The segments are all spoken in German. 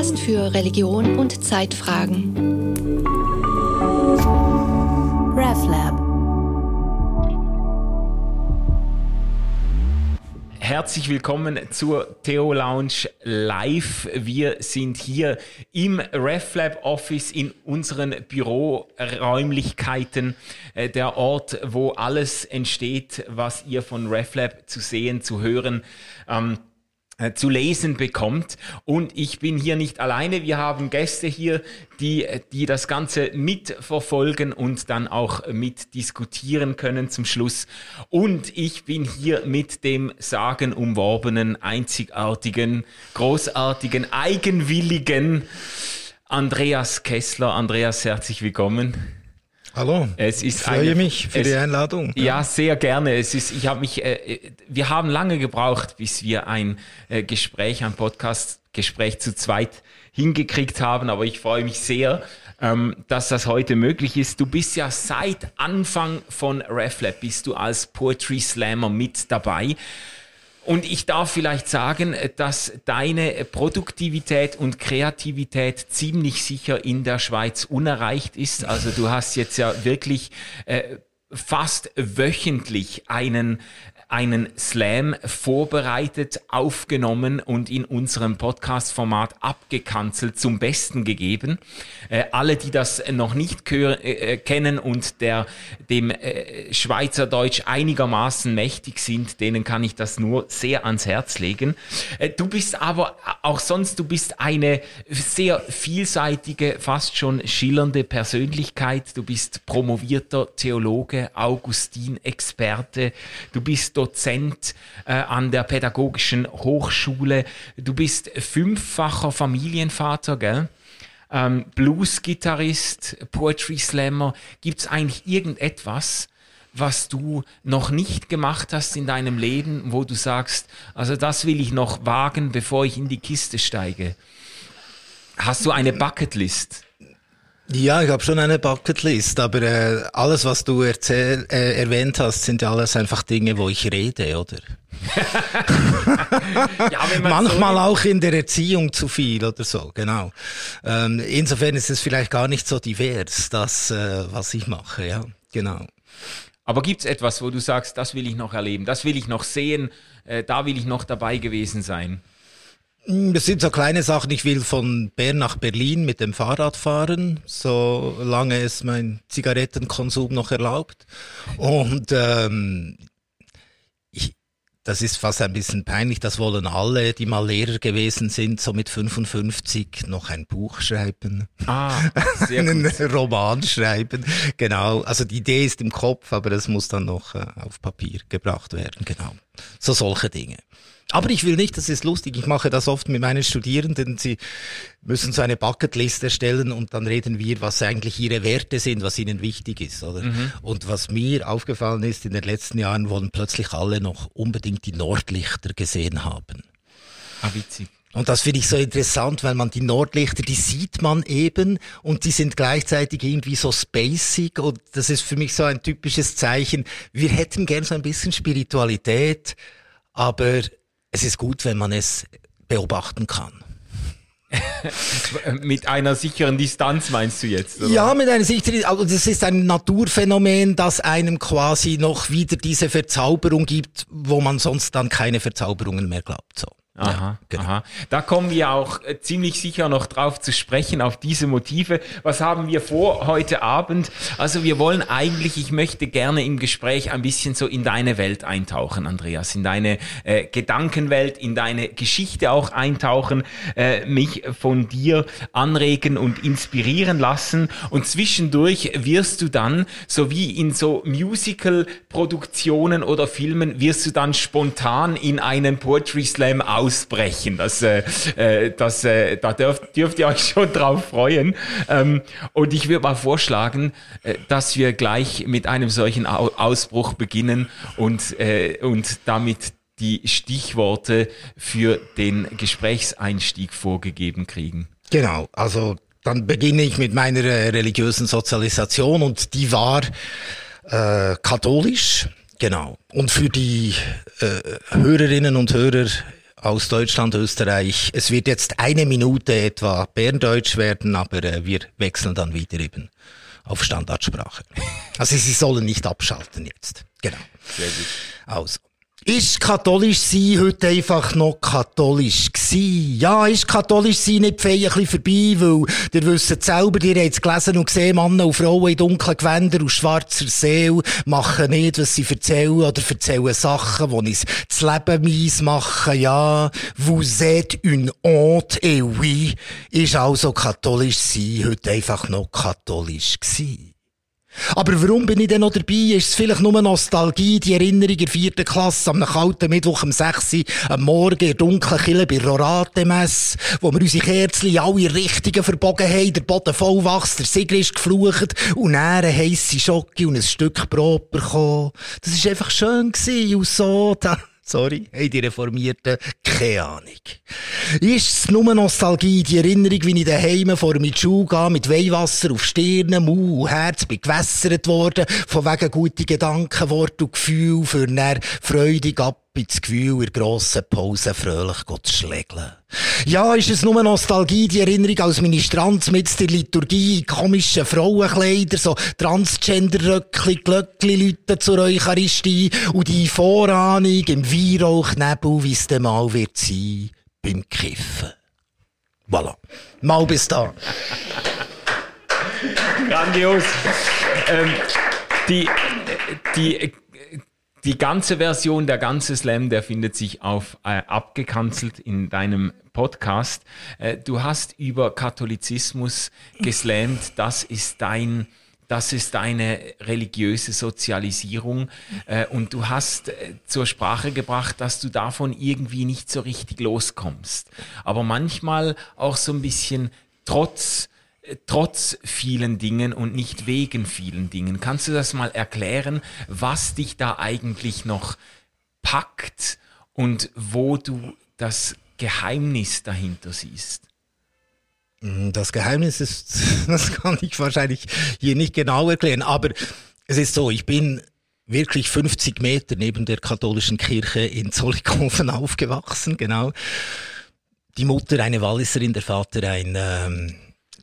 Podcast für Religion und Zeitfragen. RevLab. Herzlich willkommen zur Theo Lounge Live. Wir sind hier im RefLab Office in unseren Büroräumlichkeiten, äh, der Ort, wo alles entsteht, was ihr von RefLab zu sehen, zu hören, ähm, äh, zu lesen bekommt. Und ich bin hier nicht alleine. Wir haben Gäste hier, die, die das Ganze mitverfolgen und dann auch mitdiskutieren können zum Schluss. Und ich bin hier mit dem sagenumworbenen, einzigartigen, großartigen, eigenwilligen Andreas Kessler. Andreas, herzlich willkommen. Hallo. Es ist ich freue eine, mich für es, die Einladung. Ja. ja, sehr gerne. Es ist, ich habe mich, äh, wir haben lange gebraucht, bis wir ein äh, Gespräch, ein Podcast-Gespräch zu zweit hingekriegt haben, aber ich freue mich sehr, ähm, dass das heute möglich ist. Du bist ja seit Anfang von RefLab, bist du als Poetry Slammer mit dabei. Und ich darf vielleicht sagen, dass deine Produktivität und Kreativität ziemlich sicher in der Schweiz unerreicht ist. Also du hast jetzt ja wirklich äh, fast wöchentlich einen einen Slam vorbereitet, aufgenommen und in unserem Podcast-Format abgekanzelt, zum Besten gegeben. Äh, alle, die das noch nicht äh, kennen und der dem äh, Schweizerdeutsch einigermaßen mächtig sind, denen kann ich das nur sehr ans Herz legen. Äh, du bist aber auch sonst, du bist eine sehr vielseitige, fast schon schillernde Persönlichkeit. Du bist promovierter Theologe, Augustin-Experte. Du bist Dozent äh, an der Pädagogischen Hochschule. Du bist fünffacher Familienvater, gell? Ähm, Blues-Gitarrist, Poetry Slammer. Gibt es eigentlich irgendetwas, was du noch nicht gemacht hast in deinem Leben, wo du sagst, also das will ich noch wagen, bevor ich in die Kiste steige? Hast du eine Bucketlist? Ja, ich habe schon eine Bucketlist, aber äh, alles, was du erzähl, äh, erwähnt hast, sind ja alles einfach Dinge, wo ich rede, oder? ja, Manchmal so auch in der Erziehung zu viel oder so, genau. Ähm, insofern ist es vielleicht gar nicht so divers, das, äh, was ich mache, ja, genau. Aber gibt's etwas, wo du sagst, das will ich noch erleben, das will ich noch sehen, äh, da will ich noch dabei gewesen sein? Hm, das sind so kleine Sachen. Ich will von Bern nach Berlin mit dem Fahrrad fahren, solange es mein Zigarettenkonsum noch erlaubt. Und ähm, ich, das ist fast ein bisschen peinlich. Das wollen alle, die mal Lehrer gewesen sind, so mit 55 noch ein Buch schreiben. Ah, sehr einen Roman schreiben. Genau. Also die Idee ist im Kopf, aber das muss dann noch äh, auf Papier gebracht werden. Genau. So solche Dinge. Aber ich will nicht, das ist lustig, ich mache das oft mit meinen Studierenden, sie müssen so eine Bucketlist erstellen und dann reden wir, was eigentlich ihre Werte sind, was ihnen wichtig ist, oder? Mhm. Und was mir aufgefallen ist, in den letzten Jahren wollen plötzlich alle noch unbedingt die Nordlichter gesehen haben. Ah, witzig. Und das finde ich so interessant, weil man die Nordlichter, die sieht man eben und die sind gleichzeitig irgendwie so spacig und das ist für mich so ein typisches Zeichen. Wir hätten gern so ein bisschen Spiritualität, aber es ist gut, wenn man es beobachten kann. mit einer sicheren Distanz meinst du jetzt? Oder? Ja, mit einer sicheren, also das ist ein Naturphänomen, das einem quasi noch wieder diese Verzauberung gibt, wo man sonst dann keine Verzauberungen mehr glaubt. So. Aha, ja, genau. aha. Da kommen wir auch äh, ziemlich sicher noch drauf zu sprechen, auf diese Motive. Was haben wir vor heute Abend? Also wir wollen eigentlich, ich möchte gerne im Gespräch ein bisschen so in deine Welt eintauchen, Andreas, in deine äh, Gedankenwelt, in deine Geschichte auch eintauchen, äh, mich von dir anregen und inspirieren lassen. Und zwischendurch wirst du dann, so wie in so Musical-Produktionen oder Filmen, wirst du dann spontan in einen Poetry Slam ausbrechen. Das, äh, äh, das, äh, da dürft, dürft ihr euch schon drauf freuen. Ähm, und ich würde mal vorschlagen, äh, dass wir gleich mit einem solchen Ausbruch beginnen und, äh, und damit die Stichworte für den Gesprächseinstieg vorgegeben kriegen. Genau, also dann beginne ich mit meiner äh, religiösen Sozialisation und die war äh, katholisch, genau. Und für die äh, Hörerinnen und Hörer aus Deutschland, Österreich. Es wird jetzt eine Minute etwa Berndeutsch werden, aber äh, wir wechseln dann wieder eben auf Standardsprache. Also Sie sollen nicht abschalten jetzt. Genau. Sehr gut. Also. Ist katholisch sein heute einfach noch katholisch gsi? Ja, ist katholisch sein nicht ein bisschen vorbei, weil ihr wisst selber, ihr habt es gelesen und gesehen, Männer und Frauen in dunklen Gewändern und schwarzer Seele machen nicht, was sie erzählen oder erzählen Sachen, die uns das Leben mies machen. Ja, vous êtes une honte, et oui, ist also katholisch sein heute einfach noch katholisch gsi. Aber warum bin ich denn noch dabei? Ist es vielleicht nur Nostalgie, die Erinnerung in der vierten Klasse am kalten Mittwoch um 6 Uhr am Morgen in der dunklen Kille bei Rorate-Mess, wo wir unsere Kerzen alle Richtungen verbogen haben, der Boden voll wächst, der Sigler ist geflucht und dann heisse Schocke und ein Stück Brot bekommen. Das war einfach schön gewesen und so. Da Sorry, hey, die Reformierten, keine Ahnung. Ist es nur Nostalgie, die Erinnerung, wie ich daheim vor mir Schuh gehe, mit Weihwasser auf Stirn, Mau und Herz, bin gewässert worden, von wegen gute Gedanken, Wort und Gefühl, für näher freudig ab ins Gefühl, in grossen Pause fröhlich zu schlägeln. Ja, ist es nur Nostalgie, die Erinnerung als Ministranz mit der Liturgie, komischen Frauenkleider, so Transgender-Röckli, Glöckli-Leute zur Eucharistie und die Vorahnung im Weihrauchnebel, wie es dann mal wird sein beim Kiffen. Voilà. Mal bis da. Grandios. Ähm, die, die die ganze Version, der ganze Slam, der findet sich auf äh, abgekanzelt in deinem Podcast. Äh, du hast über Katholizismus geslammt. Das ist dein, das ist deine religiöse Sozialisierung. Äh, und du hast äh, zur Sprache gebracht, dass du davon irgendwie nicht so richtig loskommst. Aber manchmal auch so ein bisschen trotz trotz vielen Dingen und nicht wegen vielen Dingen. Kannst du das mal erklären, was dich da eigentlich noch packt und wo du das Geheimnis dahinter siehst? Mm, das Geheimnis ist, das kann ich wahrscheinlich hier nicht genau erklären, aber es ist so, ich bin wirklich 50 Meter neben der katholischen Kirche in Zollikofen aufgewachsen, genau. Die Mutter eine Walliserin, der Vater ein ähm,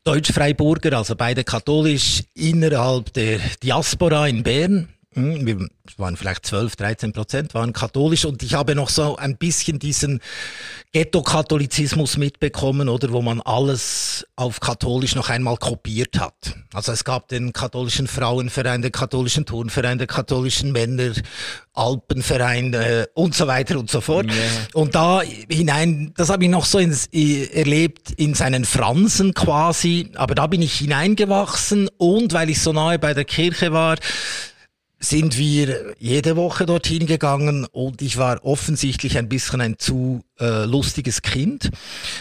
Deutsch-Freiburger, also beide katholisch, innerhalb der Diaspora in Bern. Hm, wir waren vielleicht 12, 13 Prozent, waren katholisch und ich habe noch so ein bisschen diesen Ghetto-Katholizismus mitbekommen, oder wo man alles auf katholisch noch einmal kopiert hat. Also es gab den katholischen Frauenverein, den katholischen Turnverein, den katholischen Männer, Alpenverein äh, und so weiter und so fort. Yeah. Und da hinein, das habe ich noch so ins, äh, erlebt in seinen Fransen quasi, aber da bin ich hineingewachsen und weil ich so nahe bei der Kirche war, sind wir jede Woche dorthin gegangen und ich war offensichtlich ein bisschen ein zu äh, lustiges Kind,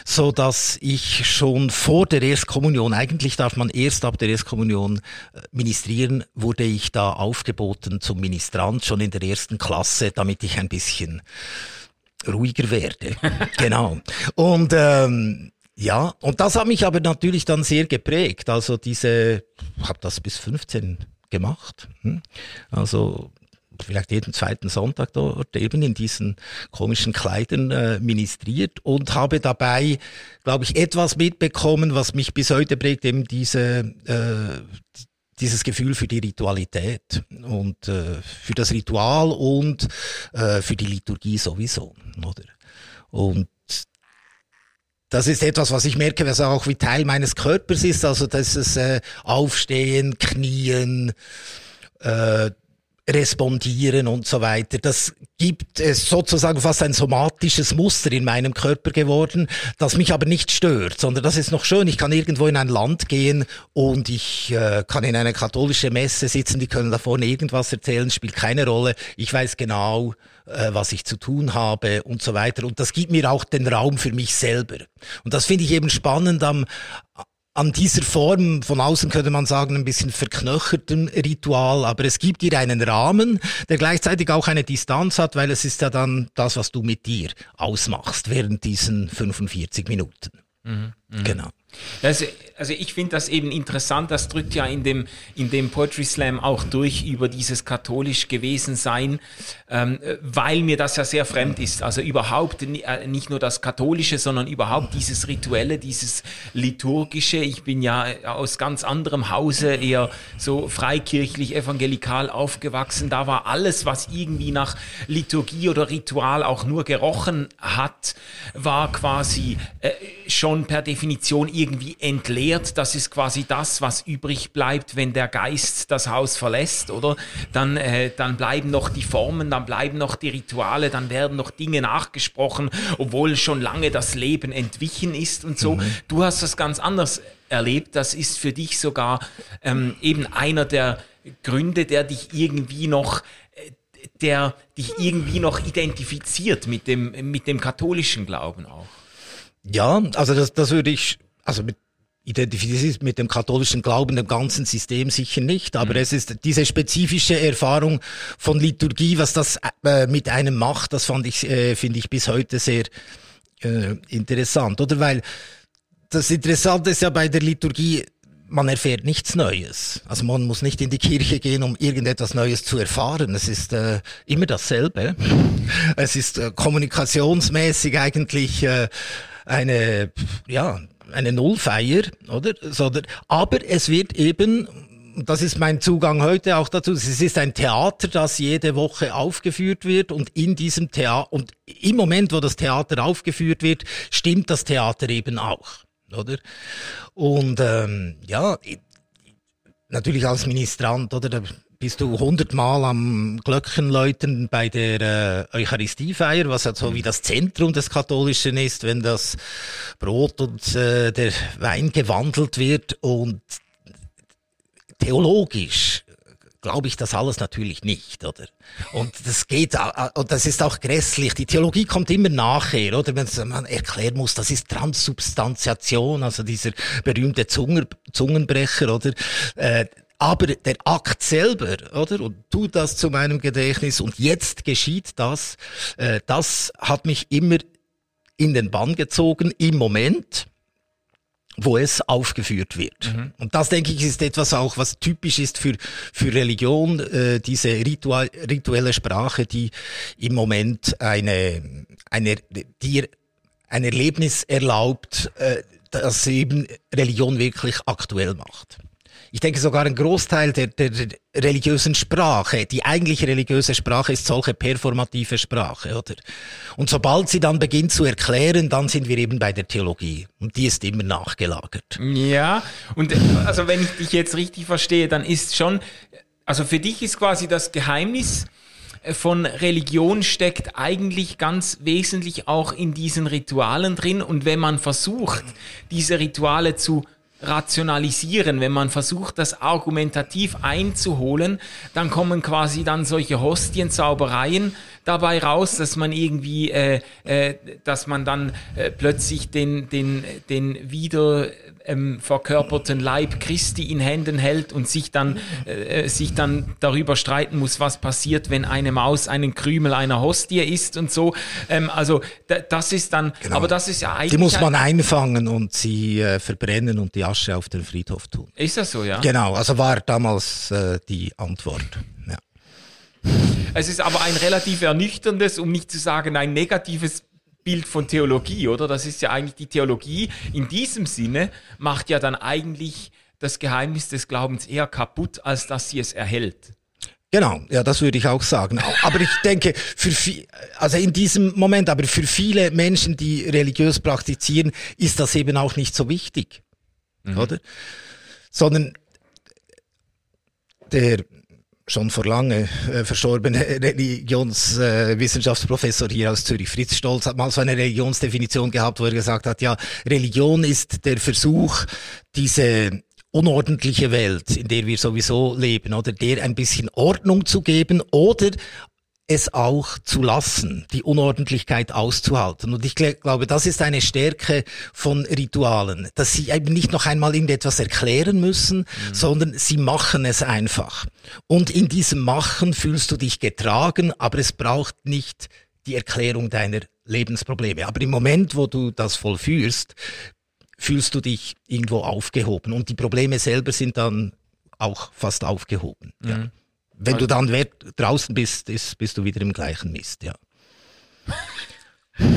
so dass ich schon vor der Erstkommunion, eigentlich darf man erst ab der Erstkommunion äh, ministrieren, wurde ich da aufgeboten zum Ministrant schon in der ersten Klasse, damit ich ein bisschen ruhiger werde. genau. Und ähm, ja, und das hat mich aber natürlich dann sehr geprägt. Also diese, habe das bis 15 gemacht. Hm? Also vielleicht jeden zweiten Sonntag dort eben in diesen komischen Kleidern äh, ministriert und habe dabei, glaube ich, etwas mitbekommen, was mich bis heute prägt, eben diese äh, dieses Gefühl für die Ritualität und äh, für das Ritual und äh, für die Liturgie sowieso, oder? Und das ist etwas, was ich merke, was auch wie Teil meines Körpers ist. Also das ist äh, Aufstehen, Knien, äh, respondieren und so weiter. Das gibt es sozusagen fast ein somatisches Muster in meinem Körper geworden, das mich aber nicht stört, sondern das ist noch schön. Ich kann irgendwo in ein Land gehen und ich äh, kann in eine katholische Messe sitzen, die können da vorne irgendwas erzählen, spielt keine Rolle. Ich weiß genau, äh, was ich zu tun habe und so weiter. Und das gibt mir auch den Raum für mich selber. Und das finde ich eben spannend am, an dieser Form, von außen könnte man sagen, ein bisschen verknöcherten Ritual, aber es gibt dir einen Rahmen, der gleichzeitig auch eine Distanz hat, weil es ist ja dann das, was du mit dir ausmachst während diesen 45 Minuten. Mhm, mh. Genau. Das, also ich finde das eben interessant, das drückt ja in dem, in dem Poetry Slam auch durch über dieses katholisch gewesen sein, ähm, weil mir das ja sehr fremd ist. Also überhaupt äh, nicht nur das Katholische, sondern überhaupt dieses Rituelle, dieses Liturgische. Ich bin ja aus ganz anderem Hause, eher so freikirchlich, evangelikal aufgewachsen. Da war alles, was irgendwie nach Liturgie oder Ritual auch nur gerochen hat, war quasi äh, schon per Definition irgendwie entleert erklärt, das ist quasi das, was übrig bleibt, wenn der Geist das Haus verlässt, oder? Dann, äh, dann bleiben noch die Formen, dann bleiben noch die Rituale, dann werden noch Dinge nachgesprochen, obwohl schon lange das Leben entwichen ist und so. Mhm. Du hast das ganz anders erlebt. Das ist für dich sogar ähm, eben einer der Gründe, der dich irgendwie noch äh, der dich irgendwie noch identifiziert mit dem, mit dem katholischen Glauben auch. Ja, also das, das würde ich, also mit identifiziert mit dem katholischen Glauben, dem ganzen System sicher nicht, aber mhm. es ist diese spezifische Erfahrung von Liturgie, was das äh, mit einem macht, das fand ich, äh, finde ich bis heute sehr äh, interessant, oder? Weil das Interessante ist ja bei der Liturgie, man erfährt nichts Neues. Also man muss nicht in die Kirche gehen, um irgendetwas Neues zu erfahren. Es ist äh, immer dasselbe. Es ist äh, kommunikationsmäßig eigentlich äh, eine, ja, eine Nullfeier, oder? Sondern, aber es wird eben, das ist mein Zugang heute auch dazu. Es ist ein Theater, das jede Woche aufgeführt wird und in diesem Theater und im Moment, wo das Theater aufgeführt wird, stimmt das Theater eben auch, oder? Und ähm, ja, natürlich als Ministrant, oder? Bist du hundertmal am Glöckenläuten bei der äh, Eucharistiefeier, was ja so wie das Zentrum des Katholischen ist, wenn das Brot und äh, der Wein gewandelt wird und theologisch glaube ich das alles natürlich nicht, oder? Und das geht, und das ist auch grässlich. Die Theologie kommt immer nachher, oder? Wenn man erklären muss, das ist Transsubstantiation, also dieser berühmte Zunger, Zungenbrecher, oder? Äh, aber der Akt selber, oder? Und tu das zu meinem Gedächtnis und jetzt geschieht das. Äh, das hat mich immer in den Bann gezogen im Moment wo es aufgeführt wird. Mhm. Und das, denke ich, ist etwas auch, was typisch ist für, für Religion, äh, diese ritual, rituelle Sprache, die im Moment eine, eine, dir ein Erlebnis erlaubt, äh, das eben Religion wirklich aktuell macht ich denke sogar ein Großteil der, der, religiösen Sprache, die eigentliche religiöse Sprache ist solche performative Sprache, oder? Und sobald sie dann beginnt zu erklären, dann sind wir eben bei der Theologie. Und die ist immer nachgelagert. Ja, und also wenn ich dich jetzt richtig verstehe, dann ist schon, also für dich ist quasi das Geheimnis, von Religion steckt eigentlich ganz wesentlich auch in diesen Ritualen drin. Und wenn man versucht, diese Rituale zu rationalisieren, wenn man versucht, das argumentativ einzuholen, dann kommen quasi dann solche Hostienzaubereien dabei raus, dass man irgendwie, äh, äh, dass man dann äh, plötzlich den, den, den wieder ähm, verkörperten Leib Christi in Händen hält und sich dann, äh, äh sich dann darüber streiten muss, was passiert, wenn eine Maus einen Krümel einer Hostie isst und so. Ähm, also das ist dann, genau. aber das ist ja eigentlich... Die muss man einfangen und sie äh, verbrennen und die Asche auf den Friedhof tun. Ist das so, ja? Genau, also war damals äh, die Antwort. Es ist aber ein relativ ernüchterndes, um nicht zu sagen ein negatives Bild von Theologie, oder? Das ist ja eigentlich die Theologie in diesem Sinne macht ja dann eigentlich das Geheimnis des Glaubens eher kaputt, als dass sie es erhält. Genau, ja, das würde ich auch sagen. Aber ich denke, für viel, also in diesem Moment, aber für viele Menschen, die religiös praktizieren, ist das eben auch nicht so wichtig, mhm. oder? Sondern der schon vor lange äh, verstorbene Religionswissenschaftsprofessor äh, hier aus Zürich, Fritz Stolz, hat mal so eine Religionsdefinition gehabt, wo er gesagt hat, ja, Religion ist der Versuch, diese unordentliche Welt, in der wir sowieso leben, oder der ein bisschen Ordnung zu geben oder es auch zu lassen, die Unordentlichkeit auszuhalten. Und ich glaube, das ist eine Stärke von Ritualen, dass sie eben nicht noch einmal irgendetwas erklären müssen, mhm. sondern sie machen es einfach. Und in diesem Machen fühlst du dich getragen, aber es braucht nicht die Erklärung deiner Lebensprobleme. Aber im Moment, wo du das vollführst, fühlst du dich irgendwo aufgehoben und die Probleme selber sind dann auch fast aufgehoben. Mhm. Ja. Wenn also, du dann draußen bist, ist, bist du wieder im gleichen Mist, ja.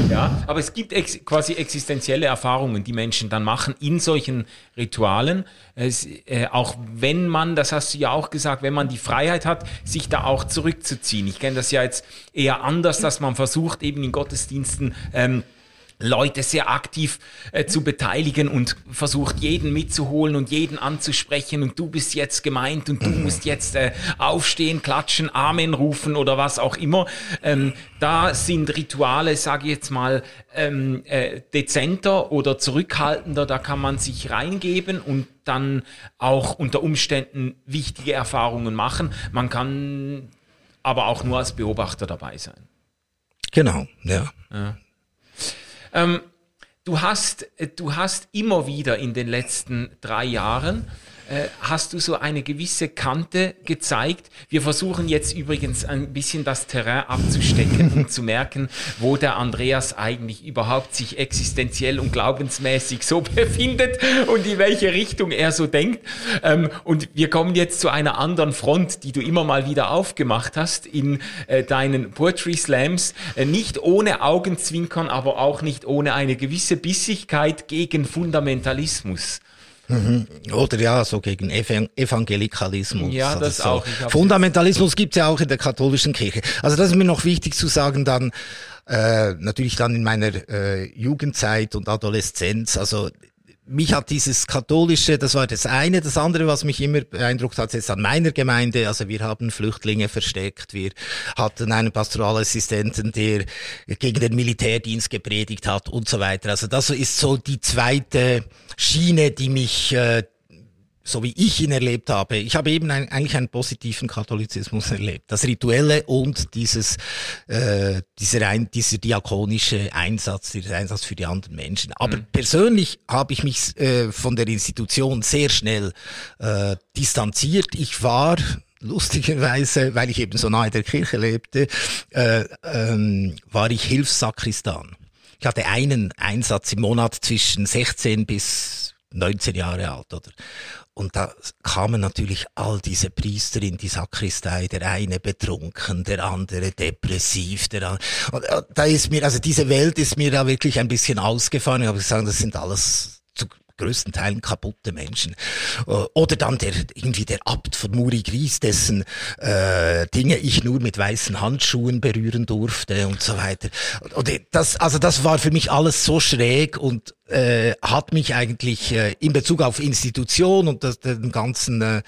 Ja, aber es gibt ex quasi existenzielle Erfahrungen, die Menschen dann machen in solchen Ritualen. Es, äh, auch wenn man, das hast du ja auch gesagt, wenn man die Freiheit hat, sich da auch zurückzuziehen. Ich kenne das ja jetzt eher anders, dass man versucht, eben in Gottesdiensten ähm, Leute sehr aktiv äh, zu beteiligen und versucht jeden mitzuholen und jeden anzusprechen und du bist jetzt gemeint und du musst jetzt äh, aufstehen, klatschen, Amen rufen oder was auch immer. Ähm, da sind Rituale, sage ich jetzt mal, ähm, äh, dezenter oder zurückhaltender, da kann man sich reingeben und dann auch unter Umständen wichtige Erfahrungen machen. Man kann aber auch nur als Beobachter dabei sein. Genau, ja. ja. Ähm, du hast, äh, du hast immer wieder in den letzten drei Jahren äh, hast du so eine gewisse Kante gezeigt. Wir versuchen jetzt übrigens ein bisschen das Terrain abzustecken und zu merken, wo der Andreas eigentlich überhaupt sich existenziell und glaubensmäßig so befindet und in welche Richtung er so denkt. Ähm, und wir kommen jetzt zu einer anderen Front, die du immer mal wieder aufgemacht hast in äh, deinen Poetry Slams. Äh, nicht ohne Augenzwinkern, aber auch nicht ohne eine gewisse Bissigkeit gegen Fundamentalismus. Mhm. Oder ja, so gegen Evangelikalismus. Ja, das so. auch. Fundamentalismus gibt's ja auch in der katholischen Kirche. Also das ist mir noch wichtig zu sagen dann, äh, natürlich dann in meiner äh, Jugendzeit und Adoleszenz, also mich hat dieses katholische, das war das eine, das andere, was mich immer beeindruckt hat, ist an meiner Gemeinde, also wir haben Flüchtlinge versteckt, wir hatten einen Pastoralassistenten, der gegen den Militärdienst gepredigt hat und so weiter. Also das ist so die zweite Schiene, die mich äh, so wie ich ihn erlebt habe, ich habe eben ein, eigentlich einen positiven Katholizismus erlebt. Das Rituelle und dieses, äh, dieser, ein, dieser diakonische Einsatz, dieser Einsatz für die anderen Menschen. Aber mhm. persönlich habe ich mich äh, von der Institution sehr schnell äh, distanziert. Ich war lustigerweise, weil ich eben so nahe der Kirche lebte, äh, ähm, war ich Hilfssakristan. Ich hatte einen Einsatz im Monat zwischen 16 bis 19 Jahre alt, oder? Und da kamen natürlich all diese Priester in die Sakristei, der eine betrunken, der andere depressiv, der andere. Und äh, da ist mir, also diese Welt ist mir da wirklich ein bisschen ausgefahren. Ich habe gesagt, das sind alles größten Teilen kaputte Menschen. Äh, oder dann der irgendwie der Abt von Muri Gries, dessen äh, Dinge ich nur mit weißen Handschuhen berühren durfte und so weiter. Und das, also das war für mich alles so schräg und äh, hat mich eigentlich äh, in Bezug auf Institution und das, den ganzen äh,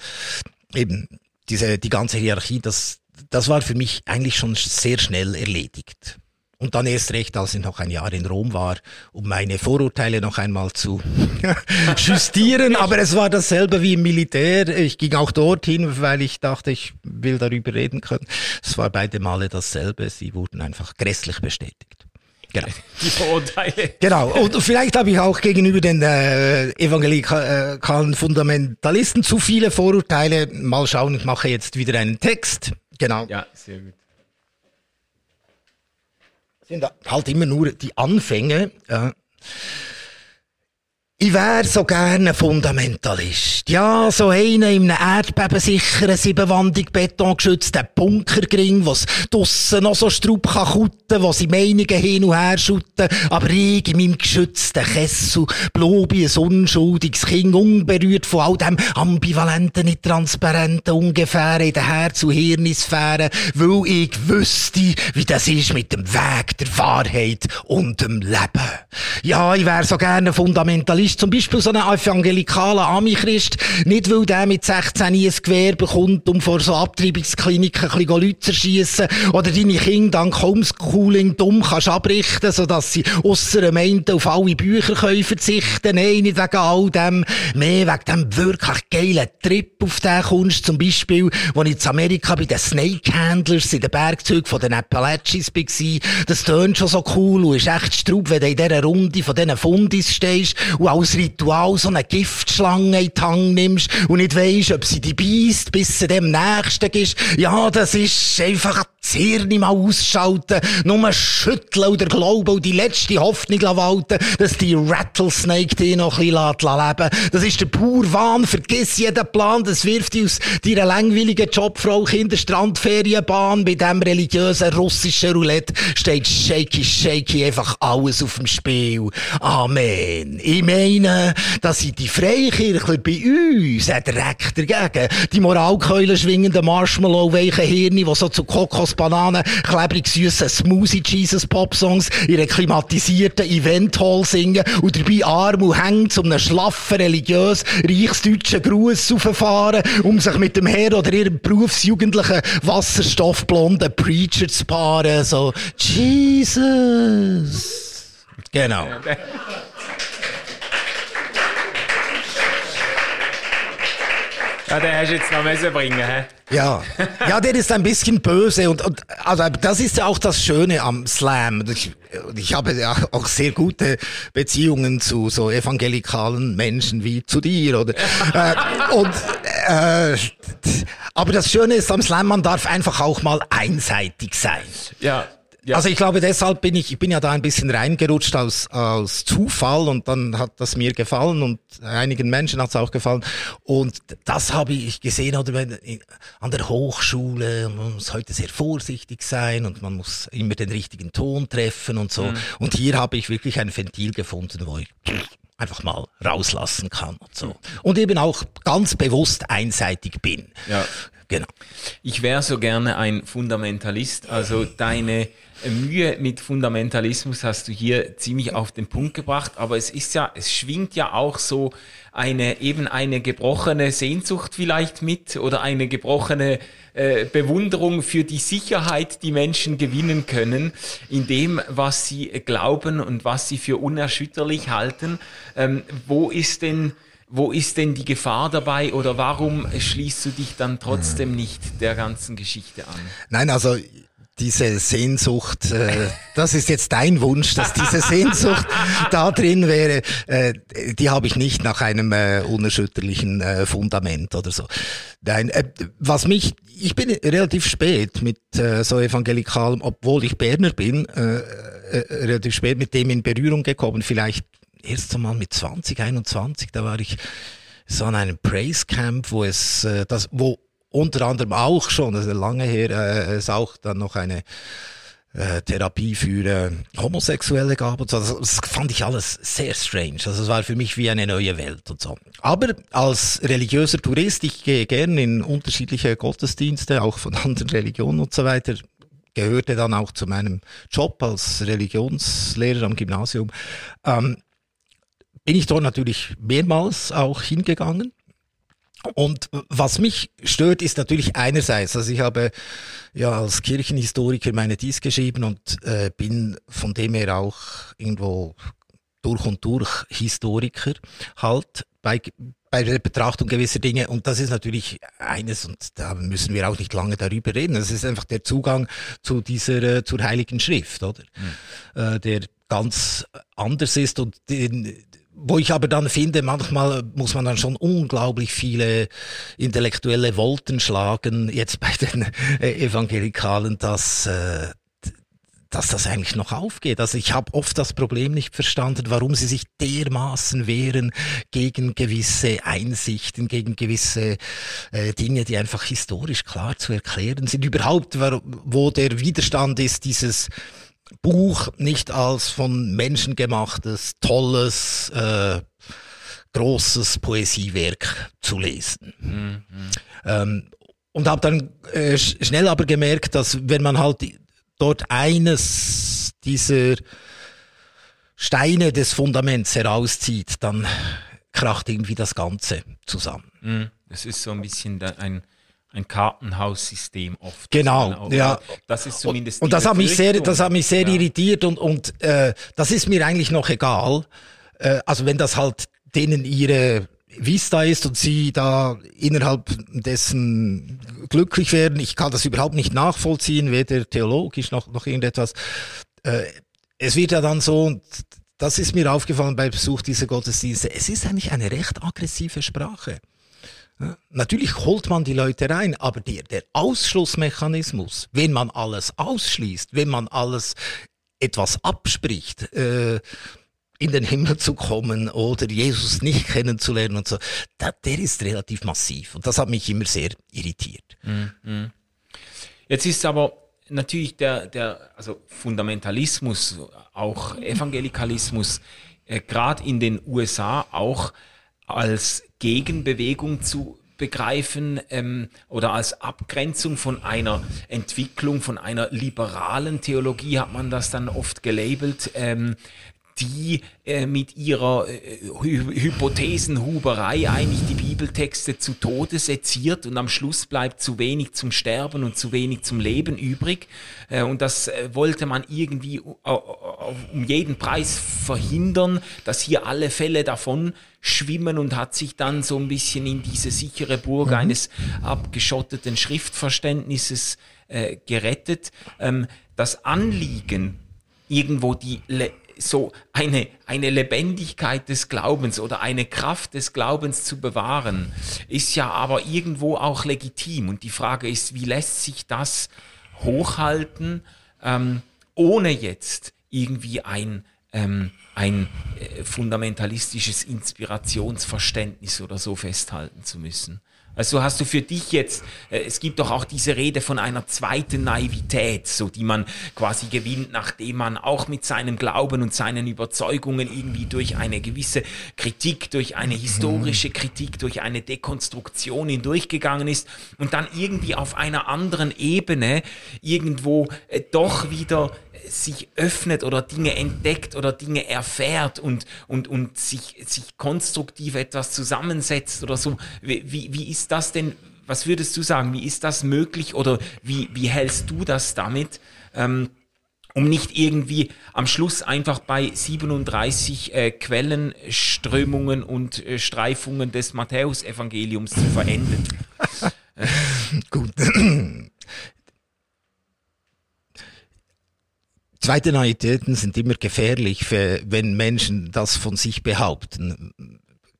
eben diese die ganze Hierarchie, das das war für mich eigentlich schon sehr schnell erledigt. Und dann erst recht, als ich noch ein Jahr in Rom war, um meine Vorurteile noch einmal zu justieren. Aber es war dasselbe wie im Militär. Ich ging auch dorthin, weil ich dachte, ich will darüber reden können. Es war beide Male dasselbe. Sie wurden einfach grässlich bestätigt. Genau. Die Vorurteile. Genau. Und vielleicht habe ich auch gegenüber den äh, evangelikalen Fundamentalisten zu viele Vorurteile. Mal schauen, ich mache jetzt wieder einen Text. Genau. Ja, sehr gut sind halt immer nur die Anfänge. Ja. Ich wäre so gerne Fundamentalist. Ja, so einer in einem erdbebensicheren, siebenwandig betongeschützten Bunkergring, was draussen noch so Strub kann kutten, wo sie Meinungen hin und her schütten, aber ich in meinem geschützten Kessel, blobi ein unschuldiges Kind, unberührt von all dem ambivalenten, nicht transparenten, ungefähr in der Herz- und Hirnisphäre, weil ich wüsste, wie das ist mit dem Weg der Wahrheit und dem Leben. Ja, ich wäre so gerne Fundamentalist, ist zum Beispiel so ein evangelikaler Ami-Christ, nicht weil der mit 16 ein Gewehr bekommt, um vor so Abtreibungskliniken ein bisschen Leute zu schiessen, oder deine Kinder dank Homeschooling dumm kannst abrichten, sodass sie ausser Meinten auf alle Bücher können verzichten. Nein, nicht wegen all dem, mehr wegen dem wirklich geilen Trip auf den Kunst, zum Beispiel, wo ich in Amerika bei den Snake Handlers in den Bergzügen von den Appalachians war. Das tönt schon so cool und ist echt straub, wenn du in dieser Runde von diesen Fundis stehst und all als Ritual so eine Giftschlange in die Hand nimmst und nicht weisst, ob sie dich beißt, bis sie dem Nächsten ist. Ja, das ist einfach das Hirn mal ausschalten, nur schütteln oder glauben und die letzte Hoffnung walten, dass die Rattlesnake dich noch ein bisschen leben Das ist der pure Wahn, vergiss jeden Plan, das wirft dich aus deiner langweiligen Jobfrau Kinderstrandferienbahn, bei dem religiösen russischen Roulette steht shaky, shaky, einfach alles auf dem Spiel. Amen. Ich meine, dass sind die Freikirchler bei uns ein Dreck dagegen. Die Moralkeule schwingenden Marshmallow-weichen Hirne, die so zu Kokos, Bananen, klebrig süßen Smoothie Jesus Pop-Songs in einer klimatisierten Event-Hall singen und dabei arm und hängt zu einem schlaffen, religiös, reichsdeutschen Gruß auffahren, um sich mit dem Herr oder ihrem berufsjugendlichen, wasserstoffblonden Preacher zu paaren. So, Jesus. Genau. Ja, den hast du jetzt noch müssen bringen, hä? Ja. Ja, der ist ein bisschen böse und, und also das ist ja auch das Schöne am Slam. Ich, ich habe ja auch sehr gute Beziehungen zu so evangelikalen Menschen wie zu dir oder äh, und äh, aber das Schöne ist am Slam, man darf einfach auch mal einseitig sein. Ja. Ja. Also ich glaube, deshalb bin ich, ich bin ja da ein bisschen reingerutscht aus, aus Zufall und dann hat das mir gefallen und einigen Menschen hat es auch gefallen. Und das habe ich gesehen, oder wenn, an der Hochschule, man muss heute sehr vorsichtig sein und man muss immer den richtigen Ton treffen und so. Mhm. Und hier habe ich wirklich ein Ventil gefunden, wo ich einfach mal rauslassen kann und so. Und eben auch ganz bewusst einseitig bin. Ja. Genau. Ich wäre so gerne ein Fundamentalist. Also deine Mühe mit Fundamentalismus hast du hier ziemlich auf den Punkt gebracht, aber es ist ja, es schwingt ja auch so eine, eben eine gebrochene Sehnsucht vielleicht mit oder eine gebrochene äh, Bewunderung für die Sicherheit, die Menschen gewinnen können, in dem, was sie glauben und was sie für unerschütterlich halten. Ähm, wo ist denn, wo ist denn die Gefahr dabei oder warum schließt du dich dann trotzdem hm. nicht der ganzen Geschichte an? Nein, also diese Sehnsucht, äh, das ist jetzt dein Wunsch, dass diese Sehnsucht da drin wäre, äh, die habe ich nicht nach einem äh, unerschütterlichen äh, Fundament oder so. Nein, äh, was mich, ich bin relativ spät mit äh, so evangelikalem, obwohl ich Berner bin, äh, äh, relativ spät mit dem in Berührung gekommen, vielleicht erst einmal mit 20, 21, da war ich so an einem Praise Camp, wo es, äh, das, wo unter anderem auch schon, also lange her, äh, es auch dann noch eine äh, Therapie für äh, Homosexuelle gab und so. Das, das fand ich alles sehr strange. Also es war für mich wie eine neue Welt und so. Aber als religiöser Tourist, ich gehe gern in unterschiedliche Gottesdienste, auch von anderen Religionen und so weiter, gehörte dann auch zu meinem Job als Religionslehrer am Gymnasium. Ähm, bin ich dort natürlich mehrmals auch hingegangen und was mich stört, ist natürlich einerseits, also ich habe ja als Kirchenhistoriker meine Dies geschrieben und äh, bin von dem her auch irgendwo durch und durch Historiker halt bei, bei der Betrachtung gewisser Dinge. Und das ist natürlich eines, und da müssen wir auch nicht lange darüber reden. Das ist einfach der Zugang zu dieser, äh, zur Heiligen Schrift, oder? Mhm. Äh, der ganz anders ist und den, wo ich aber dann finde, manchmal muss man dann schon unglaublich viele intellektuelle Wolten schlagen, jetzt bei den Evangelikalen, dass, äh, dass das eigentlich noch aufgeht. Also ich habe oft das Problem nicht verstanden, warum sie sich dermaßen wehren gegen gewisse Einsichten, gegen gewisse äh, Dinge, die einfach historisch klar zu erklären sind. Überhaupt, wo der Widerstand ist, dieses Buch nicht als von Menschen gemachtes, tolles, äh, großes Poesiewerk zu lesen. Mhm. Ähm, und habe dann äh, schnell aber gemerkt, dass wenn man halt dort eines dieser Steine des Fundaments herauszieht, dann kracht irgendwie das Ganze zusammen. Mhm. Das ist so ein bisschen ein ein Kartenhaussystem oft. Genau, ja. Das ist zumindest. Und, und das hat mich sehr, das hat mich sehr ja. irritiert und und äh, das ist mir eigentlich noch egal. Äh, also wenn das halt denen ihre Vista ist und sie da innerhalb dessen glücklich werden, ich kann das überhaupt nicht nachvollziehen, weder theologisch noch noch irgendetwas. Äh, es wird ja dann so das ist mir aufgefallen beim Besuch dieser Gottesdienste. Es ist eigentlich eine recht aggressive Sprache. Natürlich holt man die Leute rein, aber der, der Ausschlussmechanismus, wenn man alles ausschließt, wenn man alles etwas abspricht, äh, in den Himmel zu kommen oder Jesus nicht kennenzulernen und so, der, der ist relativ massiv. Und das hat mich immer sehr irritiert. Mhm. Jetzt ist aber natürlich der, der also Fundamentalismus, auch Evangelikalismus, äh, gerade in den USA auch als Gegenbewegung zu begreifen ähm, oder als Abgrenzung von einer Entwicklung, von einer liberalen Theologie hat man das dann oft gelabelt, ähm, die äh, mit ihrer äh, Hy Hypothesenhuberei eigentlich die Bibeltexte zu Tode seziert und am Schluss bleibt zu wenig zum Sterben und zu wenig zum Leben übrig. Äh, und das äh, wollte man irgendwie um jeden Preis verhindern, dass hier alle Fälle davon schwimmen und hat sich dann so ein bisschen in diese sichere Burg mhm. eines abgeschotteten Schriftverständnisses äh, gerettet. Ähm, das Anliegen, irgendwo die so eine, eine Lebendigkeit des Glaubens oder eine Kraft des Glaubens zu bewahren, ist ja aber irgendwo auch legitim. Und die Frage ist, wie lässt sich das hochhalten, ähm, ohne jetzt irgendwie ein, ähm, ein äh, fundamentalistisches Inspirationsverständnis oder so festhalten zu müssen. Also hast du für dich jetzt, äh, es gibt doch auch diese Rede von einer zweiten Naivität, so die man quasi gewinnt, nachdem man auch mit seinem Glauben und seinen Überzeugungen irgendwie durch eine gewisse Kritik, durch eine historische Kritik, durch eine Dekonstruktion hindurchgegangen ist und dann irgendwie auf einer anderen Ebene irgendwo äh, doch wieder sich öffnet oder Dinge entdeckt oder Dinge erfährt und, und, und sich, sich konstruktiv etwas zusammensetzt oder so. Wie, wie ist das denn, was würdest du sagen, wie ist das möglich oder wie, wie hältst du das damit? Ähm, um nicht irgendwie am Schluss einfach bei 37 äh, Quellenströmungen und äh, Streifungen des Matthäusevangeliums zu verenden. Gut. Zweite Naivitäten sind immer gefährlich, wenn Menschen das von sich behaupten.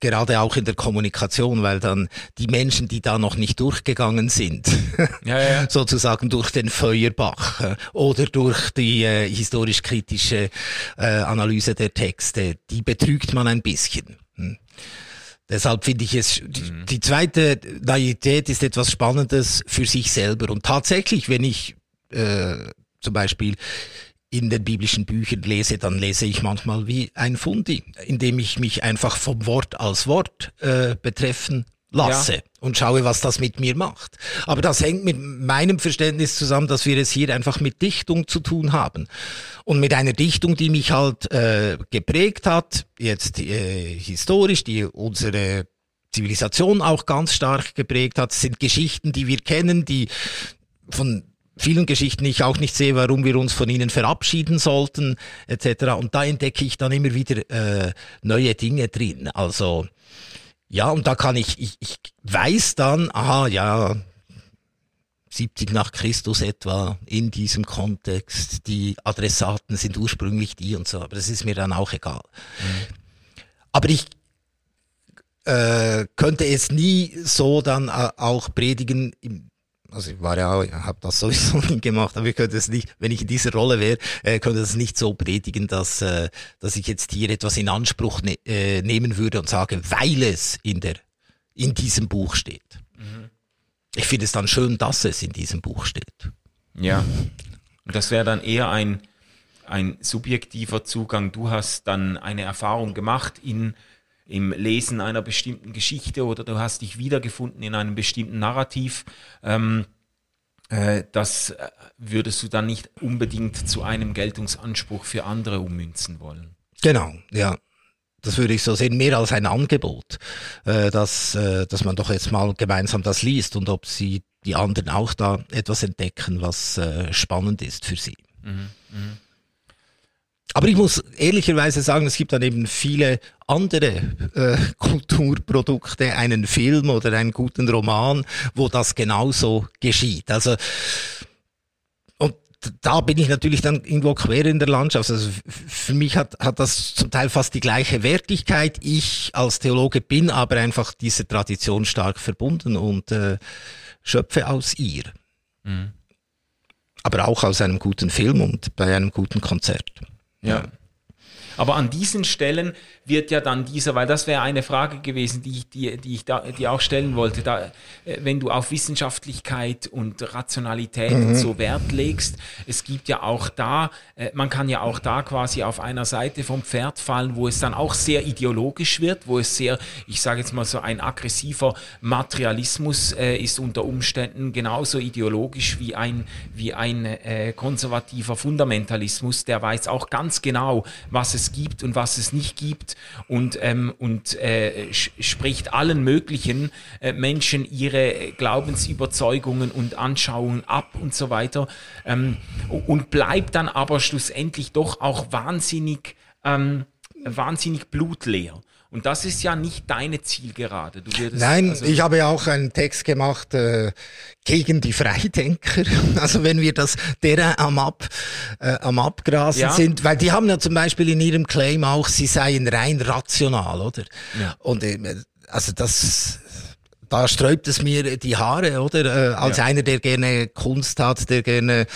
Gerade auch in der Kommunikation, weil dann die Menschen, die da noch nicht durchgegangen sind, ja, ja. sozusagen durch den Feuerbach äh, oder durch die äh, historisch-kritische äh, Analyse der Texte, die betrügt man ein bisschen. Hm. Deshalb finde ich es, die, mhm. die zweite Naivität ist etwas Spannendes für sich selber. Und tatsächlich, wenn ich äh, zum Beispiel in den biblischen Büchern lese, dann lese ich manchmal wie ein Fundi, indem ich mich einfach vom Wort als Wort äh, betreffen lasse ja. und schaue, was das mit mir macht. Aber das hängt mit meinem Verständnis zusammen, dass wir es hier einfach mit Dichtung zu tun haben. Und mit einer Dichtung, die mich halt äh, geprägt hat, jetzt äh, historisch, die unsere Zivilisation auch ganz stark geprägt hat, sind Geschichten, die wir kennen, die von vielen Geschichten ich auch nicht sehe, warum wir uns von ihnen verabschieden sollten, etc. Und da entdecke ich dann immer wieder äh, neue Dinge drin. Also ja, und da kann ich, ich, ich weiß dann, aha, ja, 70 nach Christus etwa in diesem Kontext, die Adressaten sind ursprünglich die und so, aber das ist mir dann auch egal. Mhm. Aber ich äh, könnte es nie so dann äh, auch predigen, also ich war ja, habe das sowieso nie gemacht, aber ich könnte es nicht, wenn ich in dieser Rolle wäre, äh, könnte es nicht so predigen, dass, äh, dass ich jetzt hier etwas in Anspruch ne äh, nehmen würde und sage, weil es in der, in diesem Buch steht. Mhm. Ich finde es dann schön, dass es in diesem Buch steht. Ja. Und das wäre dann eher ein, ein subjektiver Zugang. Du hast dann eine Erfahrung gemacht in im Lesen einer bestimmten Geschichte oder du hast dich wiedergefunden in einem bestimmten Narrativ. Ähm, äh, das äh, würdest du dann nicht unbedingt zu einem Geltungsanspruch für andere ummünzen wollen. Genau, ja. Das würde ich so sehen, mehr als ein Angebot, äh, dass, äh, dass man doch jetzt mal gemeinsam das liest und ob sie die anderen auch da etwas entdecken, was äh, spannend ist für sie. Mhm, mh. Aber ich muss ehrlicherweise sagen, es gibt dann eben viele andere äh, Kulturprodukte, einen Film oder einen guten Roman, wo das genauso geschieht. Also und da bin ich natürlich dann irgendwo quer in der Landschaft. Also für mich hat, hat das zum Teil fast die gleiche Wertigkeit. Ich als Theologe bin aber einfach dieser Tradition stark verbunden und äh, schöpfe aus ihr. Mhm. Aber auch aus einem guten Film und bei einem guten Konzert. Ja. Aber an diesen Stellen wird ja dann dieser, weil das wäre eine Frage gewesen, die ich, die, die ich da, die auch stellen wollte, da, äh, wenn du auf Wissenschaftlichkeit und Rationalität mhm. und so Wert legst, es gibt ja auch da, äh, man kann ja auch da quasi auf einer Seite vom Pferd fallen, wo es dann auch sehr ideologisch wird, wo es sehr, ich sage jetzt mal so ein aggressiver Materialismus äh, ist unter Umständen genauso ideologisch wie ein, wie ein äh, konservativer Fundamentalismus, der weiß auch ganz genau, was es gibt und was es nicht gibt und, ähm, und äh, spricht allen möglichen äh, Menschen ihre Glaubensüberzeugungen und Anschauungen ab und so weiter ähm, und bleibt dann aber schlussendlich doch auch wahnsinnig, ähm, wahnsinnig blutleer. Und das ist ja nicht deine Zielgerade. Nein, also ich habe ja auch einen Text gemacht äh, gegen die Freidenker. Also wenn wir das derer am, Ab, äh, am Abgrasen ja. sind, weil die haben ja zum Beispiel in ihrem Claim auch, sie seien rein rational, oder? Ja. Und äh, also das da sträubt es mir die Haare, oder? Äh, als ja. einer, der gerne Kunst hat, der gerne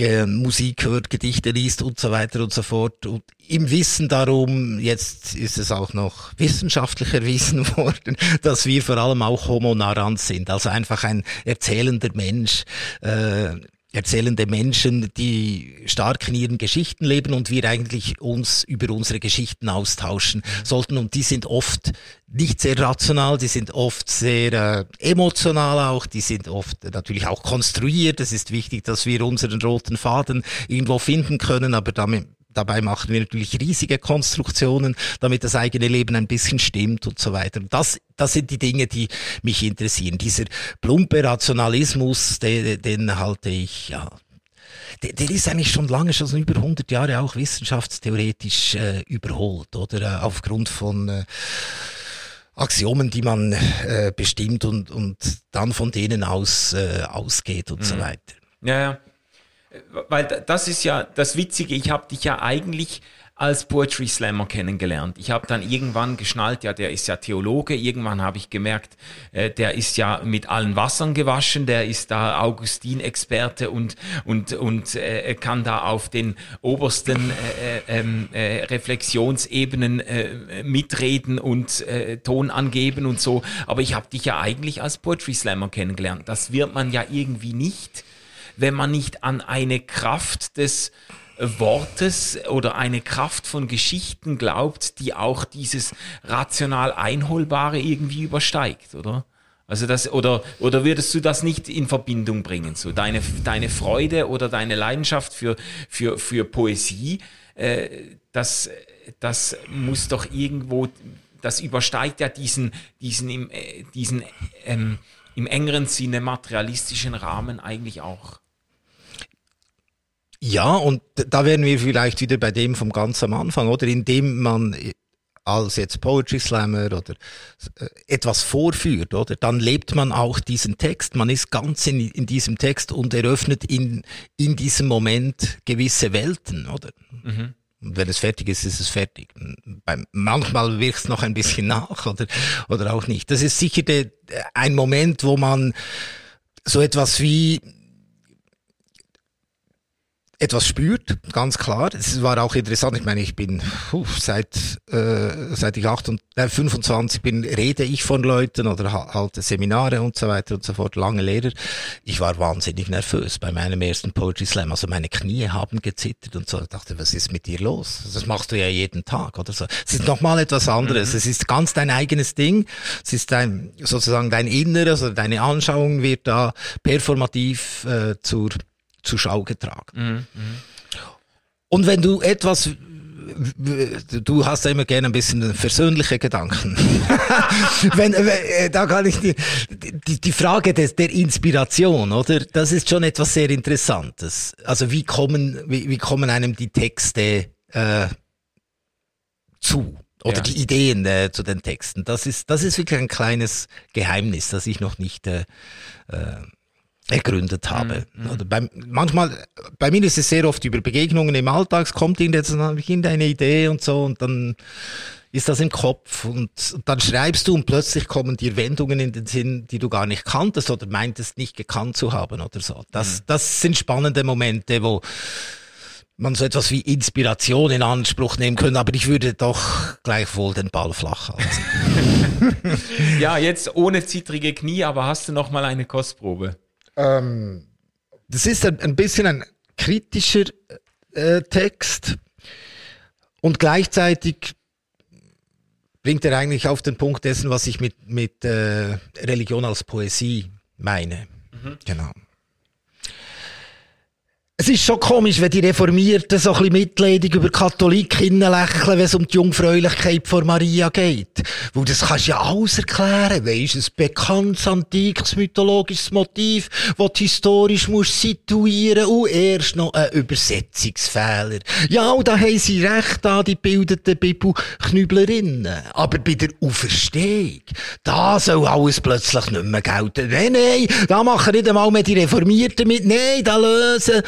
äh, Musik hört, Gedichte liest und so weiter und so fort. Und im Wissen darum, jetzt ist es auch noch wissenschaftlich erwiesen worden, dass wir vor allem auch Homo narrans sind, also einfach ein erzählender Mensch, äh, erzählende Menschen, die stark in ihren Geschichten leben und wir eigentlich uns über unsere Geschichten austauschen sollten. Und die sind oft nicht sehr rational, die sind oft sehr äh, emotional auch, die sind oft natürlich auch konstruiert. Es ist wichtig, dass wir unseren roten Faden irgendwo finden können, aber damit Dabei machen wir natürlich riesige Konstruktionen, damit das eigene Leben ein bisschen stimmt und so weiter. Das, das sind die Dinge, die mich interessieren. Dieser plumpe Rationalismus, den, den halte ich, ja, der, der ist eigentlich schon lange, schon über 100 Jahre auch wissenschaftstheoretisch äh, überholt, oder äh, aufgrund von äh, Axiomen, die man äh, bestimmt und, und dann von denen aus äh, ausgeht und mhm. so weiter. Ja, ja weil das ist ja das Witzige, ich habe dich ja eigentlich als Poetry Slammer kennengelernt. Ich habe dann irgendwann geschnallt, ja, der ist ja Theologe. Irgendwann habe ich gemerkt, äh, der ist ja mit allen Wassern gewaschen, der ist da Augustin-Experte und und und äh, kann da auf den obersten äh, äh, ähm, äh, Reflexionsebenen äh, mitreden und äh, Ton angeben und so. Aber ich habe dich ja eigentlich als Poetry Slammer kennengelernt. Das wird man ja irgendwie nicht wenn man nicht an eine Kraft des Wortes oder eine Kraft von Geschichten glaubt, die auch dieses rational Einholbare irgendwie übersteigt, oder? Also das, oder, oder würdest du das nicht in Verbindung bringen? So deine, deine Freude oder deine Leidenschaft für, für, für Poesie, äh, das, das muss doch irgendwo, das übersteigt ja diesen, diesen, im, äh, diesen ähm, im engeren Sinne materialistischen Rahmen eigentlich auch. Ja, und da wären wir vielleicht wieder bei dem vom ganz am Anfang, oder? Indem man als jetzt Poetry Slammer oder äh, etwas vorführt, oder? Dann lebt man auch diesen Text. Man ist ganz in, in diesem Text und eröffnet in, in diesem Moment gewisse Welten, oder? Mhm. Und wenn es fertig ist, ist es fertig. Beim, manchmal wirkt es noch ein bisschen nach, oder, oder auch nicht. Das ist sicher de, ein Moment, wo man so etwas wie etwas spürt, ganz klar. Es war auch interessant. Ich meine, ich bin puh, seit äh, seit ich 8 und, äh, 25 bin, rede ich von Leuten oder halte Seminare und so weiter und so fort, lange Lehrer. Ich war wahnsinnig nervös bei meinem ersten Poetry Slam. Also meine Knie haben gezittert und so. Ich dachte, was ist mit dir los? Das machst du ja jeden Tag oder so. Es ist nochmal etwas anderes. Mhm. Es ist ganz dein eigenes Ding. Es ist dein sozusagen dein Inneres oder deine Anschauung wird da performativ äh, zur zur Schau getragen. Mhm, Und wenn du etwas du hast ja immer gerne ein bisschen versöhnliche Gedanken. Wenn, äh, da kann ich die, die, die Frage des, der Inspiration, oder? Das ist schon etwas sehr Interessantes. Also wie kommen, wie, wie kommen einem die Texte äh, zu? Oder ja. die Ideen äh, zu den Texten. Das ist, das ist wirklich ein kleines Geheimnis, das ich noch nicht äh, äh ergründet habe. Mhm. Oder beim, manchmal, bei mir ist es sehr oft über Begegnungen im Alltag, es kommt irgendeine Idee und so und dann ist das im Kopf und, und dann schreibst du und plötzlich kommen dir Wendungen in den Sinn, die du gar nicht kanntest oder meintest nicht gekannt zu haben oder so. Das, mhm. das sind spannende Momente, wo man so etwas wie Inspiration in Anspruch nehmen könnte, aber ich würde doch gleichwohl den Ball flach halten. ja, jetzt ohne zittrige Knie, aber hast du noch mal eine Kostprobe? Ähm, das ist ein, ein bisschen ein kritischer äh, Text und gleichzeitig bringt er eigentlich auf den Punkt dessen, was ich mit, mit äh, Religion als Poesie meine. Mhm. Genau. Es ist schon komisch, wenn die Reformierten so ein bisschen mitleidig über Katholikinnen lächeln, wenn es um die Jungfräulichkeit vor Maria geht. Weil das kannst du ja alles erklären. Weisst, ein bekanntes, antikes, mythologisches Motiv, das du historisch musst situieren und erst noch ein Übersetzungsfehler. Ja, und da haben sie recht an, die bildeten Bibelknüblerinnen. Aber bei der Auferstehung, da soll alles plötzlich nicht mehr gelten. Nein, nein, da machen nicht einmal mehr die Reformierten mit. Nein, da lösen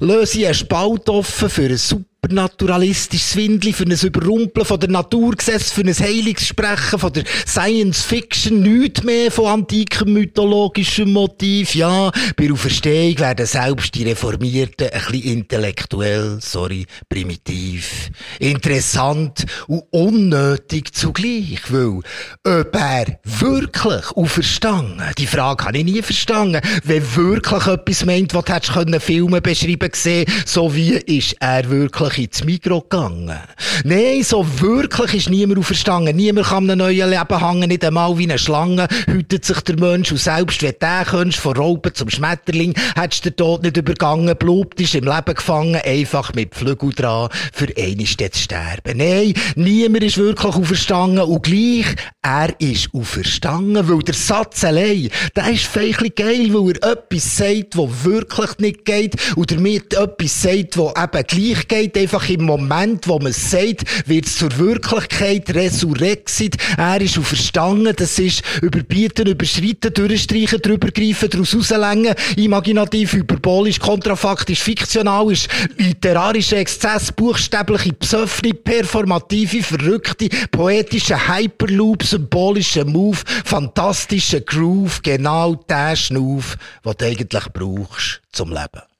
löse ich einen Spalt offen für ein super supernaturalistisches Swindli, für ein Überrumpeln von der Naturgesetz, für ein Heilungssprechen von der Science Fiction, nichts mehr von antikem mythologischem Motiv. Ja, bei der Auferstehung werden selbst die Reformierten ein bisschen intellektuell, sorry, primitiv, interessant und unnötig zugleich, weil ob er wirklich auferstanden, die Frage habe ich nie verstanden, wenn wirklich etwas meint, was du hättest Filme beschreiben gesehen, so wie ist er wirklich wirklich ins Mikro gegangen. Nein, so wirklich ist niemand auferstanden. Niemand kann einem neuen Leben hängen, nicht einmal wie eine Schlange hütet sich der Mensch. Und selbst wenn du könntest, von Raupen zum Schmetterling, hättest den Tod nicht übergangen, Blut ist im Leben gefangen, einfach mit Flügel dran, für einen zu sterben. Nein, niemand ist wirklich auferstanden und gleich, er ist auferstanden, weil der Satz allein, der ist feindlich geil, weil er etwas sagt, was wirklich nicht geht und damit etwas sagt, was eben gleich geht, einfach im Moment, wo man es sagt, wird es zur Wirklichkeit, Resurrexit. Er ist auf Verstangen, das ist überbieten, überschreiten, durchstreichen, drübergreifen, daraus rauslängen, imaginativ, hyperbolisch, kontrafaktisch, fiktional, ist literarischer Exzess, buchstäbliche Psöffni, performative, verrückte, poetische Hyperloop, symbolische Move, fantastische Groove, genau der Schnuff, den du eigentlich brauchst zum Leben.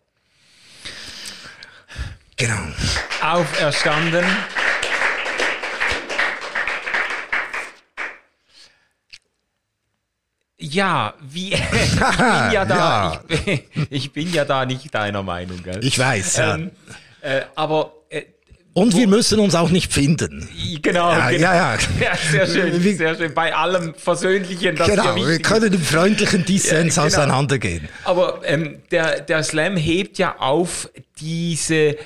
Genau. Auferstanden. Ja, wie, ich bin ja da, ja. Ich, bin, ich, bin ja da nicht deiner Meinung. Gell? Ich weiß, ähm, ja. Äh, aber und wir müssen uns auch nicht finden. Genau, ja, genau. Ja, ja. ja sehr schön, sehr schön. Bei allem Versöhnlichen, das Genau, wir können im freundlichen Dissens ja, genau. auseinandergehen. Aber ähm, der, der Slam hebt ja auf diese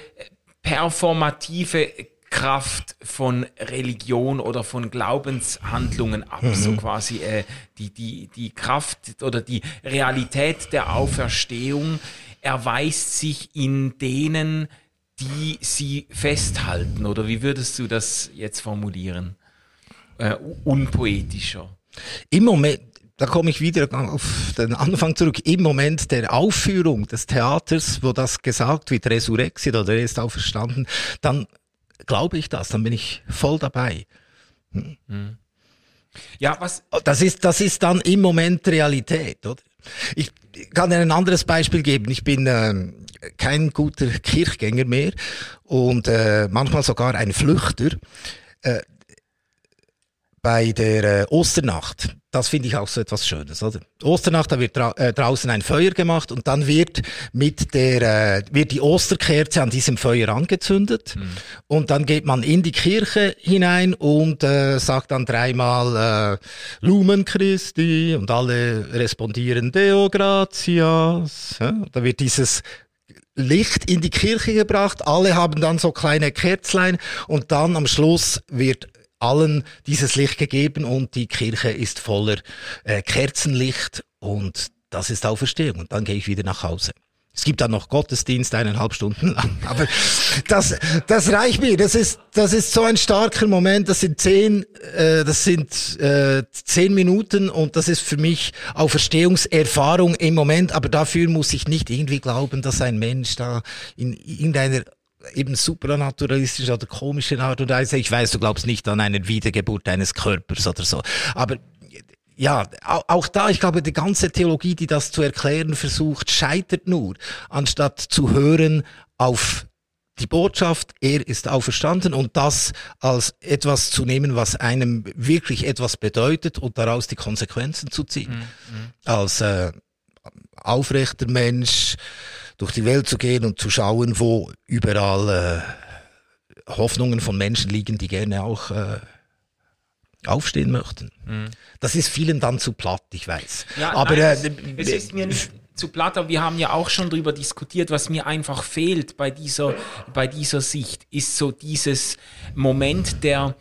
performative Kraft von Religion oder von Glaubenshandlungen ab, mhm. so quasi äh, die, die, die Kraft oder die Realität der Auferstehung erweist sich in denen, die sie festhalten. Oder wie würdest du das jetzt formulieren? Äh, unpoetischer. Im Moment, da komme ich wieder auf den Anfang zurück, im Moment der Aufführung des Theaters, wo das gesagt wird, Resurrexit oder er ist auferstanden, dann glaube ich das, dann bin ich voll dabei. Hm. hm. Ja, was? Das ist, das ist dann im Moment Realität, oder? Ich kann dir ein anderes Beispiel geben. Ich bin äh, kein guter Kirchgänger mehr und äh, manchmal sogar ein Flüchter. Äh, bei der äh, Osternacht, das finde ich auch so etwas Schönes, oder? Osternacht, da wird dra äh, draußen ein Feuer gemacht und dann wird mit der, äh, wird die Osterkerze an diesem Feuer angezündet mhm. und dann geht man in die Kirche hinein und äh, sagt dann dreimal äh, Lumen Christi und alle respondieren Deo gratias. Ja? Da wird dieses Licht in die Kirche gebracht, alle haben dann so kleine Kerzlein. Und dann am Schluss wird allen dieses Licht gegeben und die Kirche ist voller äh, Kerzenlicht. Und das ist Auferstehung. Und dann gehe ich wieder nach Hause. Es gibt dann noch Gottesdienst eineinhalb Stunden lang. Aber das, das reicht mir. Das ist, das ist so ein starker Moment. Das sind zehn, äh, das sind äh, zehn Minuten und das ist für mich auch Verstehungserfahrung im Moment. Aber dafür muss ich nicht irgendwie glauben, dass ein Mensch da in irgendeiner eben supranaturalistische oder komische Art und Weise. Ich weiß, du glaubst nicht an eine Wiedergeburt eines Körpers oder so. Aber ja, auch da, ich glaube, die ganze Theologie, die das zu erklären versucht, scheitert nur, anstatt zu hören auf die Botschaft, er ist auferstanden und das als etwas zu nehmen, was einem wirklich etwas bedeutet und daraus die Konsequenzen zu ziehen. Mhm. Als äh, aufrechter Mensch durch die Welt zu gehen und zu schauen, wo überall äh, Hoffnungen von Menschen liegen, die gerne auch äh, aufstehen möchten. Mhm. Das ist vielen dann zu platt, ich weiß. Ja, aber nein, äh, es ist mir nicht zu platt, aber wir haben ja auch schon darüber diskutiert, was mir einfach fehlt bei dieser, bei dieser Sicht, ist so dieses Moment der,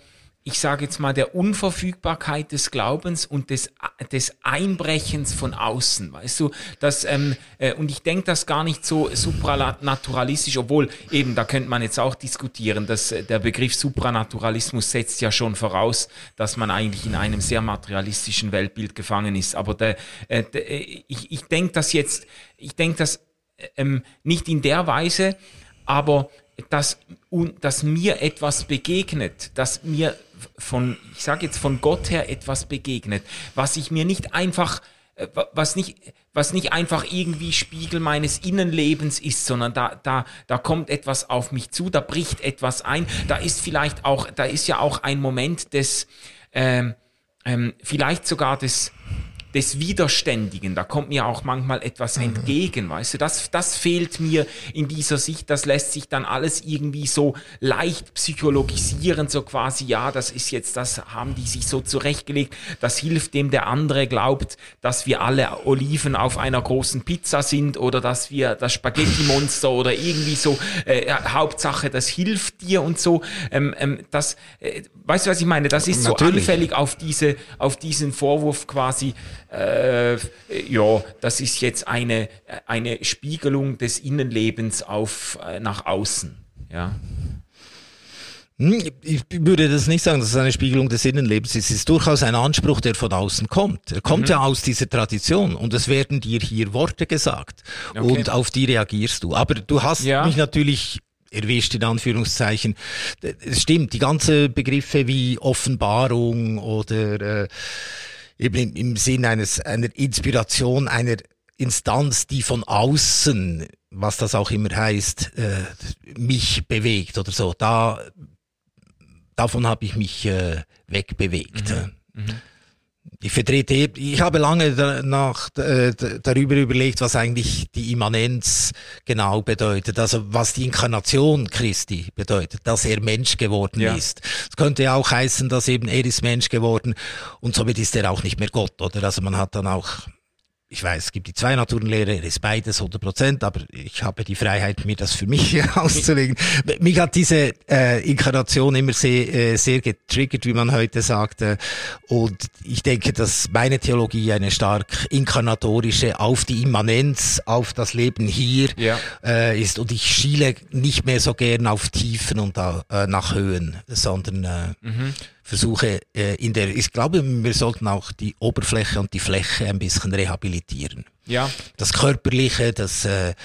ich sage jetzt mal, der Unverfügbarkeit des Glaubens und des, des Einbrechens von außen, weißt du, das, ähm, äh, und ich denke das gar nicht so supranaturalistisch, obwohl eben, da könnte man jetzt auch diskutieren, dass äh, der Begriff Supranaturalismus setzt ja schon voraus, dass man eigentlich in einem sehr materialistischen Weltbild gefangen ist, aber der, äh, der, äh, ich, ich denke das jetzt, ich denke das äh, ähm, nicht in der Weise, aber dass, dass mir etwas begegnet, dass mir von, ich sage jetzt von Gott her etwas begegnet, was ich mir nicht einfach, äh, was nicht, was nicht einfach irgendwie Spiegel meines Innenlebens ist, sondern da, da, da kommt etwas auf mich zu, da bricht etwas ein, da ist vielleicht auch, da ist ja auch ein Moment des, ähm, ähm, vielleicht sogar des, des Widerständigen. Da kommt mir auch manchmal etwas mhm. entgegen, weißt du. Das, das fehlt mir in dieser Sicht. Das lässt sich dann alles irgendwie so leicht psychologisieren, so quasi, ja, das ist jetzt, das haben die sich so zurechtgelegt. Das hilft dem, der andere glaubt, dass wir alle Oliven auf einer großen Pizza sind oder dass wir das Spaghetti-Monster oder irgendwie so, äh, Hauptsache, das hilft dir und so. Ähm, ähm, das, äh, weißt du, was ich meine? Das ist Natürlich. so anfällig auf diese, auf diesen Vorwurf quasi, äh, ja, das ist jetzt eine, eine Spiegelung des Innenlebens auf, äh, nach außen. Ja. Hm, ich würde das nicht sagen, dass es eine Spiegelung des Innenlebens ist. Es ist durchaus ein Anspruch, der von außen kommt. Er kommt mhm. ja aus dieser Tradition und es werden dir hier Worte gesagt okay. und auf die reagierst du. Aber du hast ja. mich natürlich erwischt in Anführungszeichen. Es stimmt, die ganzen Begriffe wie Offenbarung oder äh, eben im Sinn eines, einer Inspiration, einer Instanz, die von außen, was das auch immer heißt, äh, mich bewegt oder so. Da, davon habe ich mich äh, wegbewegt. Mhm. Mhm ich vertrete, ich habe lange nach, äh, darüber überlegt, was eigentlich die Immanenz genau bedeutet, also was die Inkarnation Christi bedeutet, dass er Mensch geworden ja. ist. Es könnte ja auch heißen, dass eben er ist Mensch geworden und somit ist er auch nicht mehr Gott, oder? Also man hat dann auch ich weiß, es gibt die zwei Naturenlehre, er ist beides 100 Prozent, aber ich habe die Freiheit, mir das für mich auszulegen. Mich hat diese äh, Inkarnation immer sehr, äh, sehr getriggert, wie man heute sagt. Äh, und ich denke, dass meine Theologie eine stark inkarnatorische auf die Immanenz, auf das Leben hier ja. äh, ist. Und ich schiele nicht mehr so gern auf Tiefen und äh, nach Höhen, sondern äh, mhm versuche äh, in der, ich glaube, wir sollten auch die Oberfläche und die Fläche ein bisschen rehabilitieren. Ja. Das Körperliche, das, äh,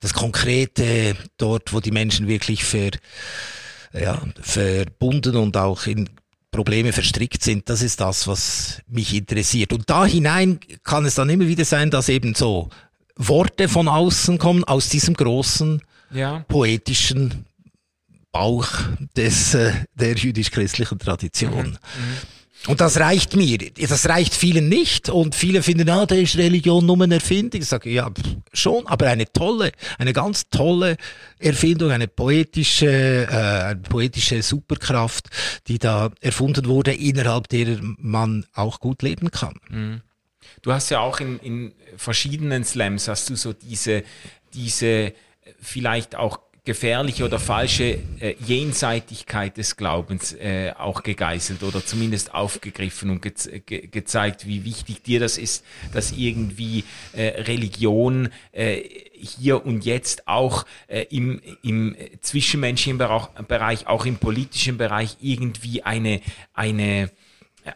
das Konkrete, dort, wo die Menschen wirklich ver, ja, verbunden und auch in Probleme verstrickt sind, das ist das, was mich interessiert. Und da hinein kann es dann immer wieder sein, dass eben so Worte von außen kommen, aus diesem großen, ja. poetischen Bauch des, äh, der jüdisch-christlichen Tradition. Mhm. Mhm. Und das reicht mir. Das reicht vielen nicht. Und viele finden, ah, da ist Religion nur eine Erfindung. Ich sage, ja, schon, aber eine tolle, eine ganz tolle Erfindung, eine poetische, äh, eine poetische Superkraft, die da erfunden wurde, innerhalb der man auch gut leben kann. Mhm. Du hast ja auch in, in verschiedenen Slams hast du so diese, diese vielleicht auch gefährliche oder falsche äh, Jenseitigkeit des Glaubens äh, auch gegeißelt oder zumindest aufgegriffen und ge ge gezeigt, wie wichtig dir das ist, dass irgendwie äh, Religion äh, hier und jetzt auch äh, im, im zwischenmenschlichen Bereich, auch im politischen Bereich irgendwie eine, eine,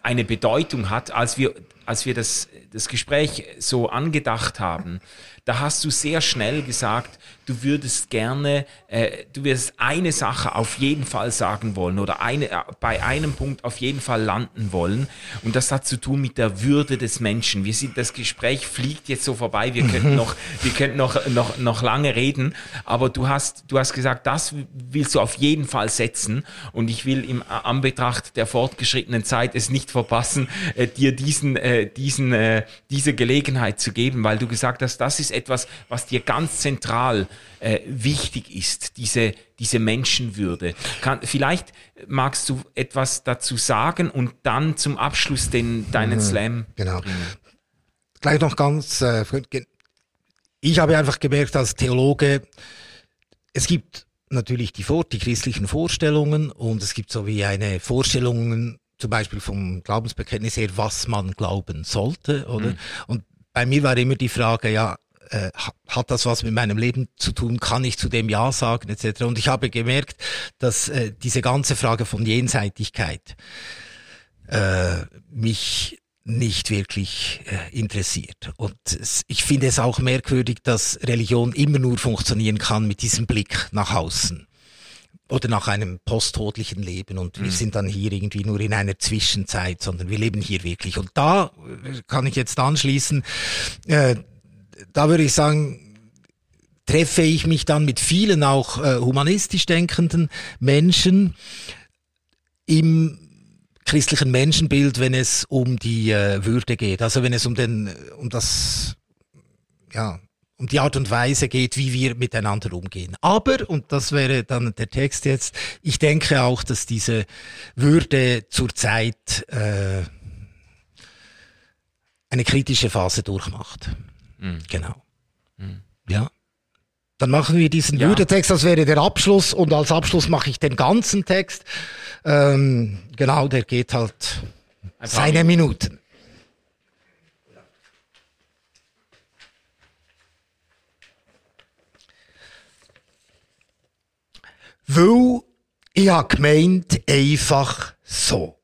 eine Bedeutung hat, als wir, als wir das, das Gespräch so angedacht haben, da hast du sehr schnell gesagt, du würdest gerne, äh, du wirst eine Sache auf jeden Fall sagen wollen oder eine, äh, bei einem Punkt auf jeden Fall landen wollen. Und das hat zu tun mit der Würde des Menschen. Wir sind, das Gespräch fliegt jetzt so vorbei. Wir könnten noch, wir könnten noch, noch, noch lange reden. Aber du hast, du hast gesagt, das willst du auf jeden Fall setzen. Und ich will im Anbetracht der fortgeschrittenen Zeit es nicht verpassen, äh, dir diesen, äh, diesen, äh, diese Gelegenheit zu geben, weil du gesagt hast, das ist etwas, was dir ganz zentral äh, wichtig ist, diese, diese Menschenwürde. Kann, vielleicht magst du etwas dazu sagen und dann zum Abschluss den, deinen mhm, Slam. Genau. Bringen. Gleich noch ganz, äh, ich habe einfach gemerkt als Theologe, es gibt natürlich die, die christlichen Vorstellungen und es gibt so wie eine Vorstellung zum Beispiel vom Glaubensbekenntnis her, was man glauben sollte, oder? Mhm. Und bei mir war immer die Frage, ja, äh, hat das was mit meinem Leben zu tun, kann ich zu dem Ja sagen, etc. Und ich habe gemerkt, dass äh, diese ganze Frage von Jenseitigkeit äh, mich nicht wirklich äh, interessiert. Und ich finde es auch merkwürdig, dass Religion immer nur funktionieren kann mit diesem Blick nach außen oder nach einem posttodlichen Leben und mhm. wir sind dann hier irgendwie nur in einer Zwischenzeit, sondern wir leben hier wirklich. Und da äh, kann ich jetzt anschließen, äh, da würde ich sagen, treffe ich mich dann mit vielen auch äh, humanistisch denkenden Menschen im christlichen Menschenbild, wenn es um die äh, Würde geht, also wenn es um den um das ja um die Art und Weise geht, wie wir miteinander umgehen. Aber, und das wäre dann der Text jetzt, ich denke auch, dass diese Würde zurzeit äh, eine kritische Phase durchmacht. Mhm. Genau. Mhm. Ja. Dann machen wir diesen ja. Würdetext, das wäre der Abschluss und als Abschluss mache ich den ganzen Text. Ähm, genau, der geht halt seine Minuten. Weil ich habe gemeint, einfach so.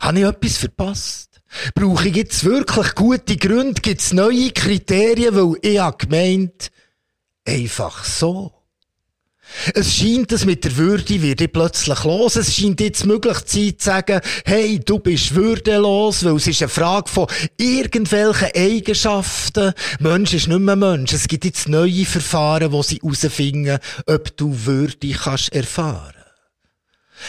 Habe ich etwas verpasst? Brauche ich jetzt wirklich gute Gründe? Gibt es neue Kriterien? Weil ich habe gemeint, einfach so. Es scheint, dass mit der Würde wird ich plötzlich los. Es scheint jetzt möglich zu sein, zu sagen, hey, du bist würdelos, weil es ist eine Frage von irgendwelchen Eigenschaften. Mensch ist nicht mehr Mensch. Es gibt jetzt neue Verfahren, wo sie herausfinden, ob du Würde kannst erfahren.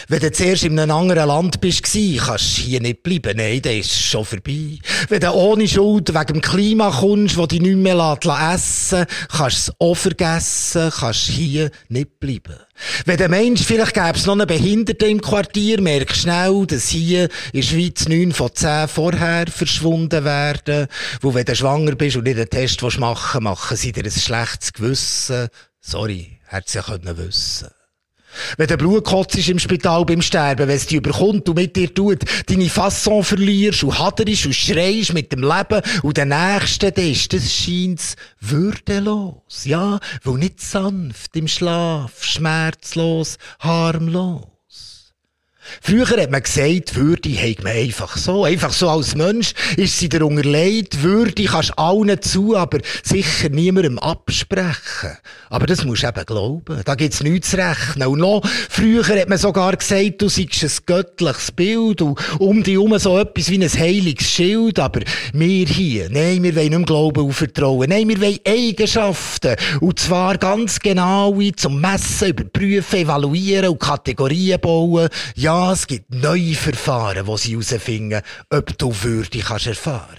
Wenn du zuerst in einem anderen Land bist, kannst du hier nicht bleiben. Nein, das ist schon vorbei. Wenn du ohne Schuld wegen dem Klima kommst, wo dich nicht mehr essen lässt, kannst du es auch vergessen, kannst hier nicht bleiben. Wenn der Mensch, vielleicht gäbe es noch einen Behinderten im Quartier, merkst schnell, dass hier in der Schweiz neun von zehn vorher verschwunden werden. Wo wenn du schwanger bist und nicht einen Test machen machen sie dir ein schlechtes Gewissen. Sorry, hätte sie ja können wissen. Wenn der Blutkotz ist im Spital beim Sterben, wenn es dich überkommt und mit dir tut, deine Fasson verlierst und haderst und schreist mit dem Leben und der Nächste ist, das scheint würdelos. Ja, weil nicht sanft im Schlaf, schmerzlos, harmlos. Früher hat man gesagt, Würde hat man einfach so. Einfach so als Mensch ist sie dir unterlegt. Würde kannst allen zu, aber sicher niemandem absprechen. Aber das musst du eben glauben. Da gibt's nichts zu rechnen. Und noch früher hat man sogar gesagt, du seist ein göttliches Bild und um dich herum so etwas wie ein heiliges Schild. Aber wir hier, nein, wir wollen nicht Glauben und Vertrauen. Nein, wir wollen Eigenschaften. Und zwar ganz genau zum Messen, überprüfen, evaluieren und Kategorien bauen. Ja, es gibt neue Verfahren, wo sie herausfinden, ob du Würde kannst erfahren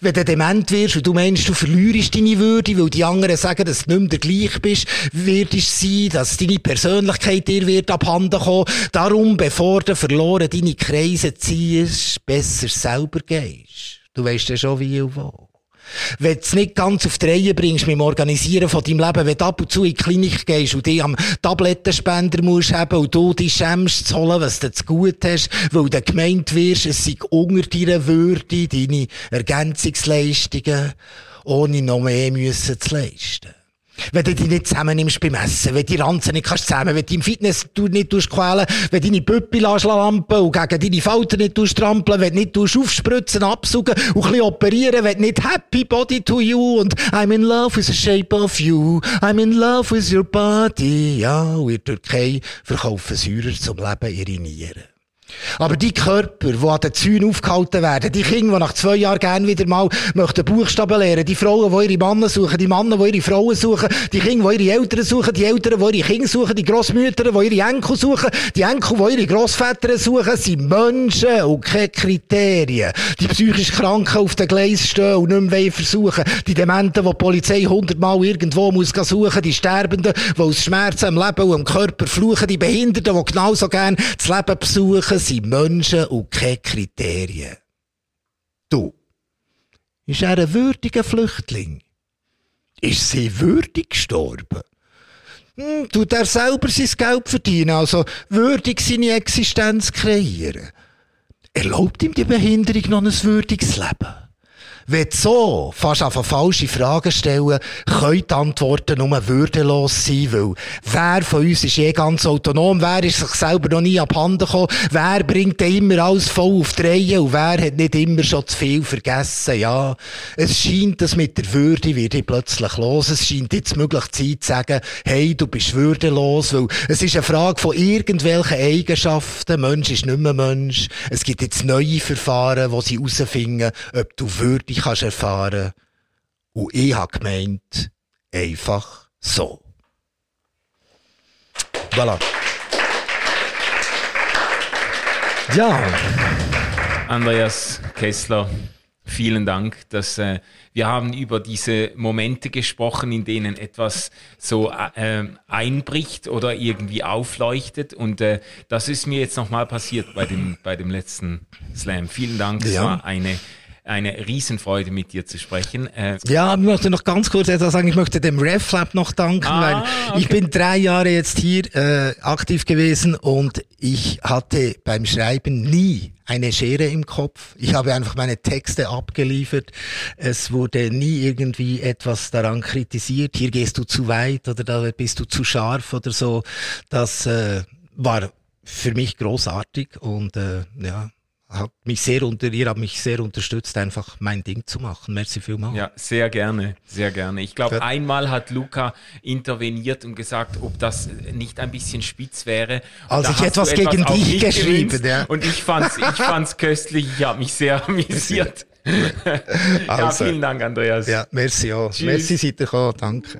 wenn du dement wirst und du meinst, du verlierst deine Würde, weil die anderen sagen, dass du nicht mehr gleich bist, wird es sein, dass deine Persönlichkeit dir wird abhanden kommen. Darum, bevor du verloren deine Kreise ziehst, besser selber gehst. Du weißt ja schon wie und wo. Wenn du es nicht ganz auf die Reihe bringst mit dem Organisieren von deinem Leben, wenn du ab und zu in die Klinik gehst und dich am Tablettenspender musst haben und du dich schämst zu holen, was du zu gut hast, weil du gemeint wirst, es sei unter deiner Würde, deine Ergänzungsleistungen, ohne noch mehr müssen zu leisten. Wenn du dich nicht zusammennimmst beim Essen, wenn du die Ranzen nicht kannst zusammen, wenn du im Fitness nicht quälen wenn du deine Püppi lampen und gegen deine Falten nicht trampeln, wenn du nicht aufspritzen, absuchen und ein bisschen operieren, wenn du nicht happy body to you und I'm in love with the shape of you, I'm in love with your body. Ja, und in der Türkei verkaufen Säurer zum Leben ihre Nieren. Aber die Körper, die an den Zäunen aufgehalten werden, die Kinder, die nach zwei Jahren gerne wieder mal möchten Buchstaben lernen, die Frauen, die ihre Männer suchen, die Männer, die ihre Frauen suchen, die Kinder, die ihre Eltern suchen, die Eltern, die ihre Kinder suchen, die Grossmütter, die ihre Enkel suchen, die Enkel, die ihre Grossväter suchen, sind Menschen und keine Kriterien. Die psychisch Kranken auf den Gleis stehen und nicht mehr versuchen. Die Dementen, die die Polizei hundertmal irgendwo muss suchen, die Sterbenden, die aus Schmerzen am Leben und am Körper fluchen, die Behinderten, die genauso gerne das Leben besuchen, sind Menschen und keine Kriterien. Du, ist er ein würdiger Flüchtling? Ist sie würdig gestorben? Hm, tut er selber sein Geld verdienen, also würdig seine Existenz kreieren? Erlaubt ihm die Behinderung noch ein würdiges Leben? Wenn du so fast auf falsche Fragen stellen, können die Antworten nur würdelos sein, weil wer von uns ist eh ganz autonom, wer ist sich selber noch nie abhanden gekommen, wer bringt immer alles voll auf die Reihe und wer hat nicht immer schon zu viel vergessen, ja. Es scheint, dass mit der Würde wird ich plötzlich los. Es scheint jetzt möglich Zeit zu sagen, hey, du bist würdelos, weil es ist eine Frage von irgendwelchen Eigenschaften. Mensch ist nicht mehr Mensch. Es gibt jetzt neue Verfahren, wo sie herausfinden, ob du würdig dich kannst erfahren. Und ich habe gemeint, einfach so. Voilà. Ja. Andreas Kessler, vielen Dank, dass äh, wir haben über diese Momente gesprochen, in denen etwas so äh, einbricht oder irgendwie aufleuchtet. Und äh, das ist mir jetzt nochmal passiert bei dem, bei dem letzten Slam. Vielen Dank. Es war eine eine Riesenfreude, mit dir zu sprechen. Äh ja, ich möchte noch ganz kurz etwas sagen. Ich möchte dem RefLab noch danken, ah, weil okay. ich bin drei Jahre jetzt hier äh, aktiv gewesen und ich hatte beim Schreiben nie eine Schere im Kopf. Ich habe einfach meine Texte abgeliefert. Es wurde nie irgendwie etwas daran kritisiert. Hier gehst du zu weit oder da bist du zu scharf oder so. Das äh, war für mich großartig und äh, ja, hat mich sehr unter, ihr habt mich sehr unterstützt, einfach mein Ding zu machen. Merci vielmals. Ja, sehr gerne, sehr gerne. Ich glaube, einmal hat Luca interveniert und gesagt, ob das nicht ein bisschen spitz wäre. Also ich etwas, etwas gegen dich geschrieben, ja. Und ich fand's, ich fand's köstlich, ich habe mich sehr amüsiert. also, ja, vielen Dank, Andreas. Ja, merci auch. Tschüss. Merci, seid ihr gekommen, danke.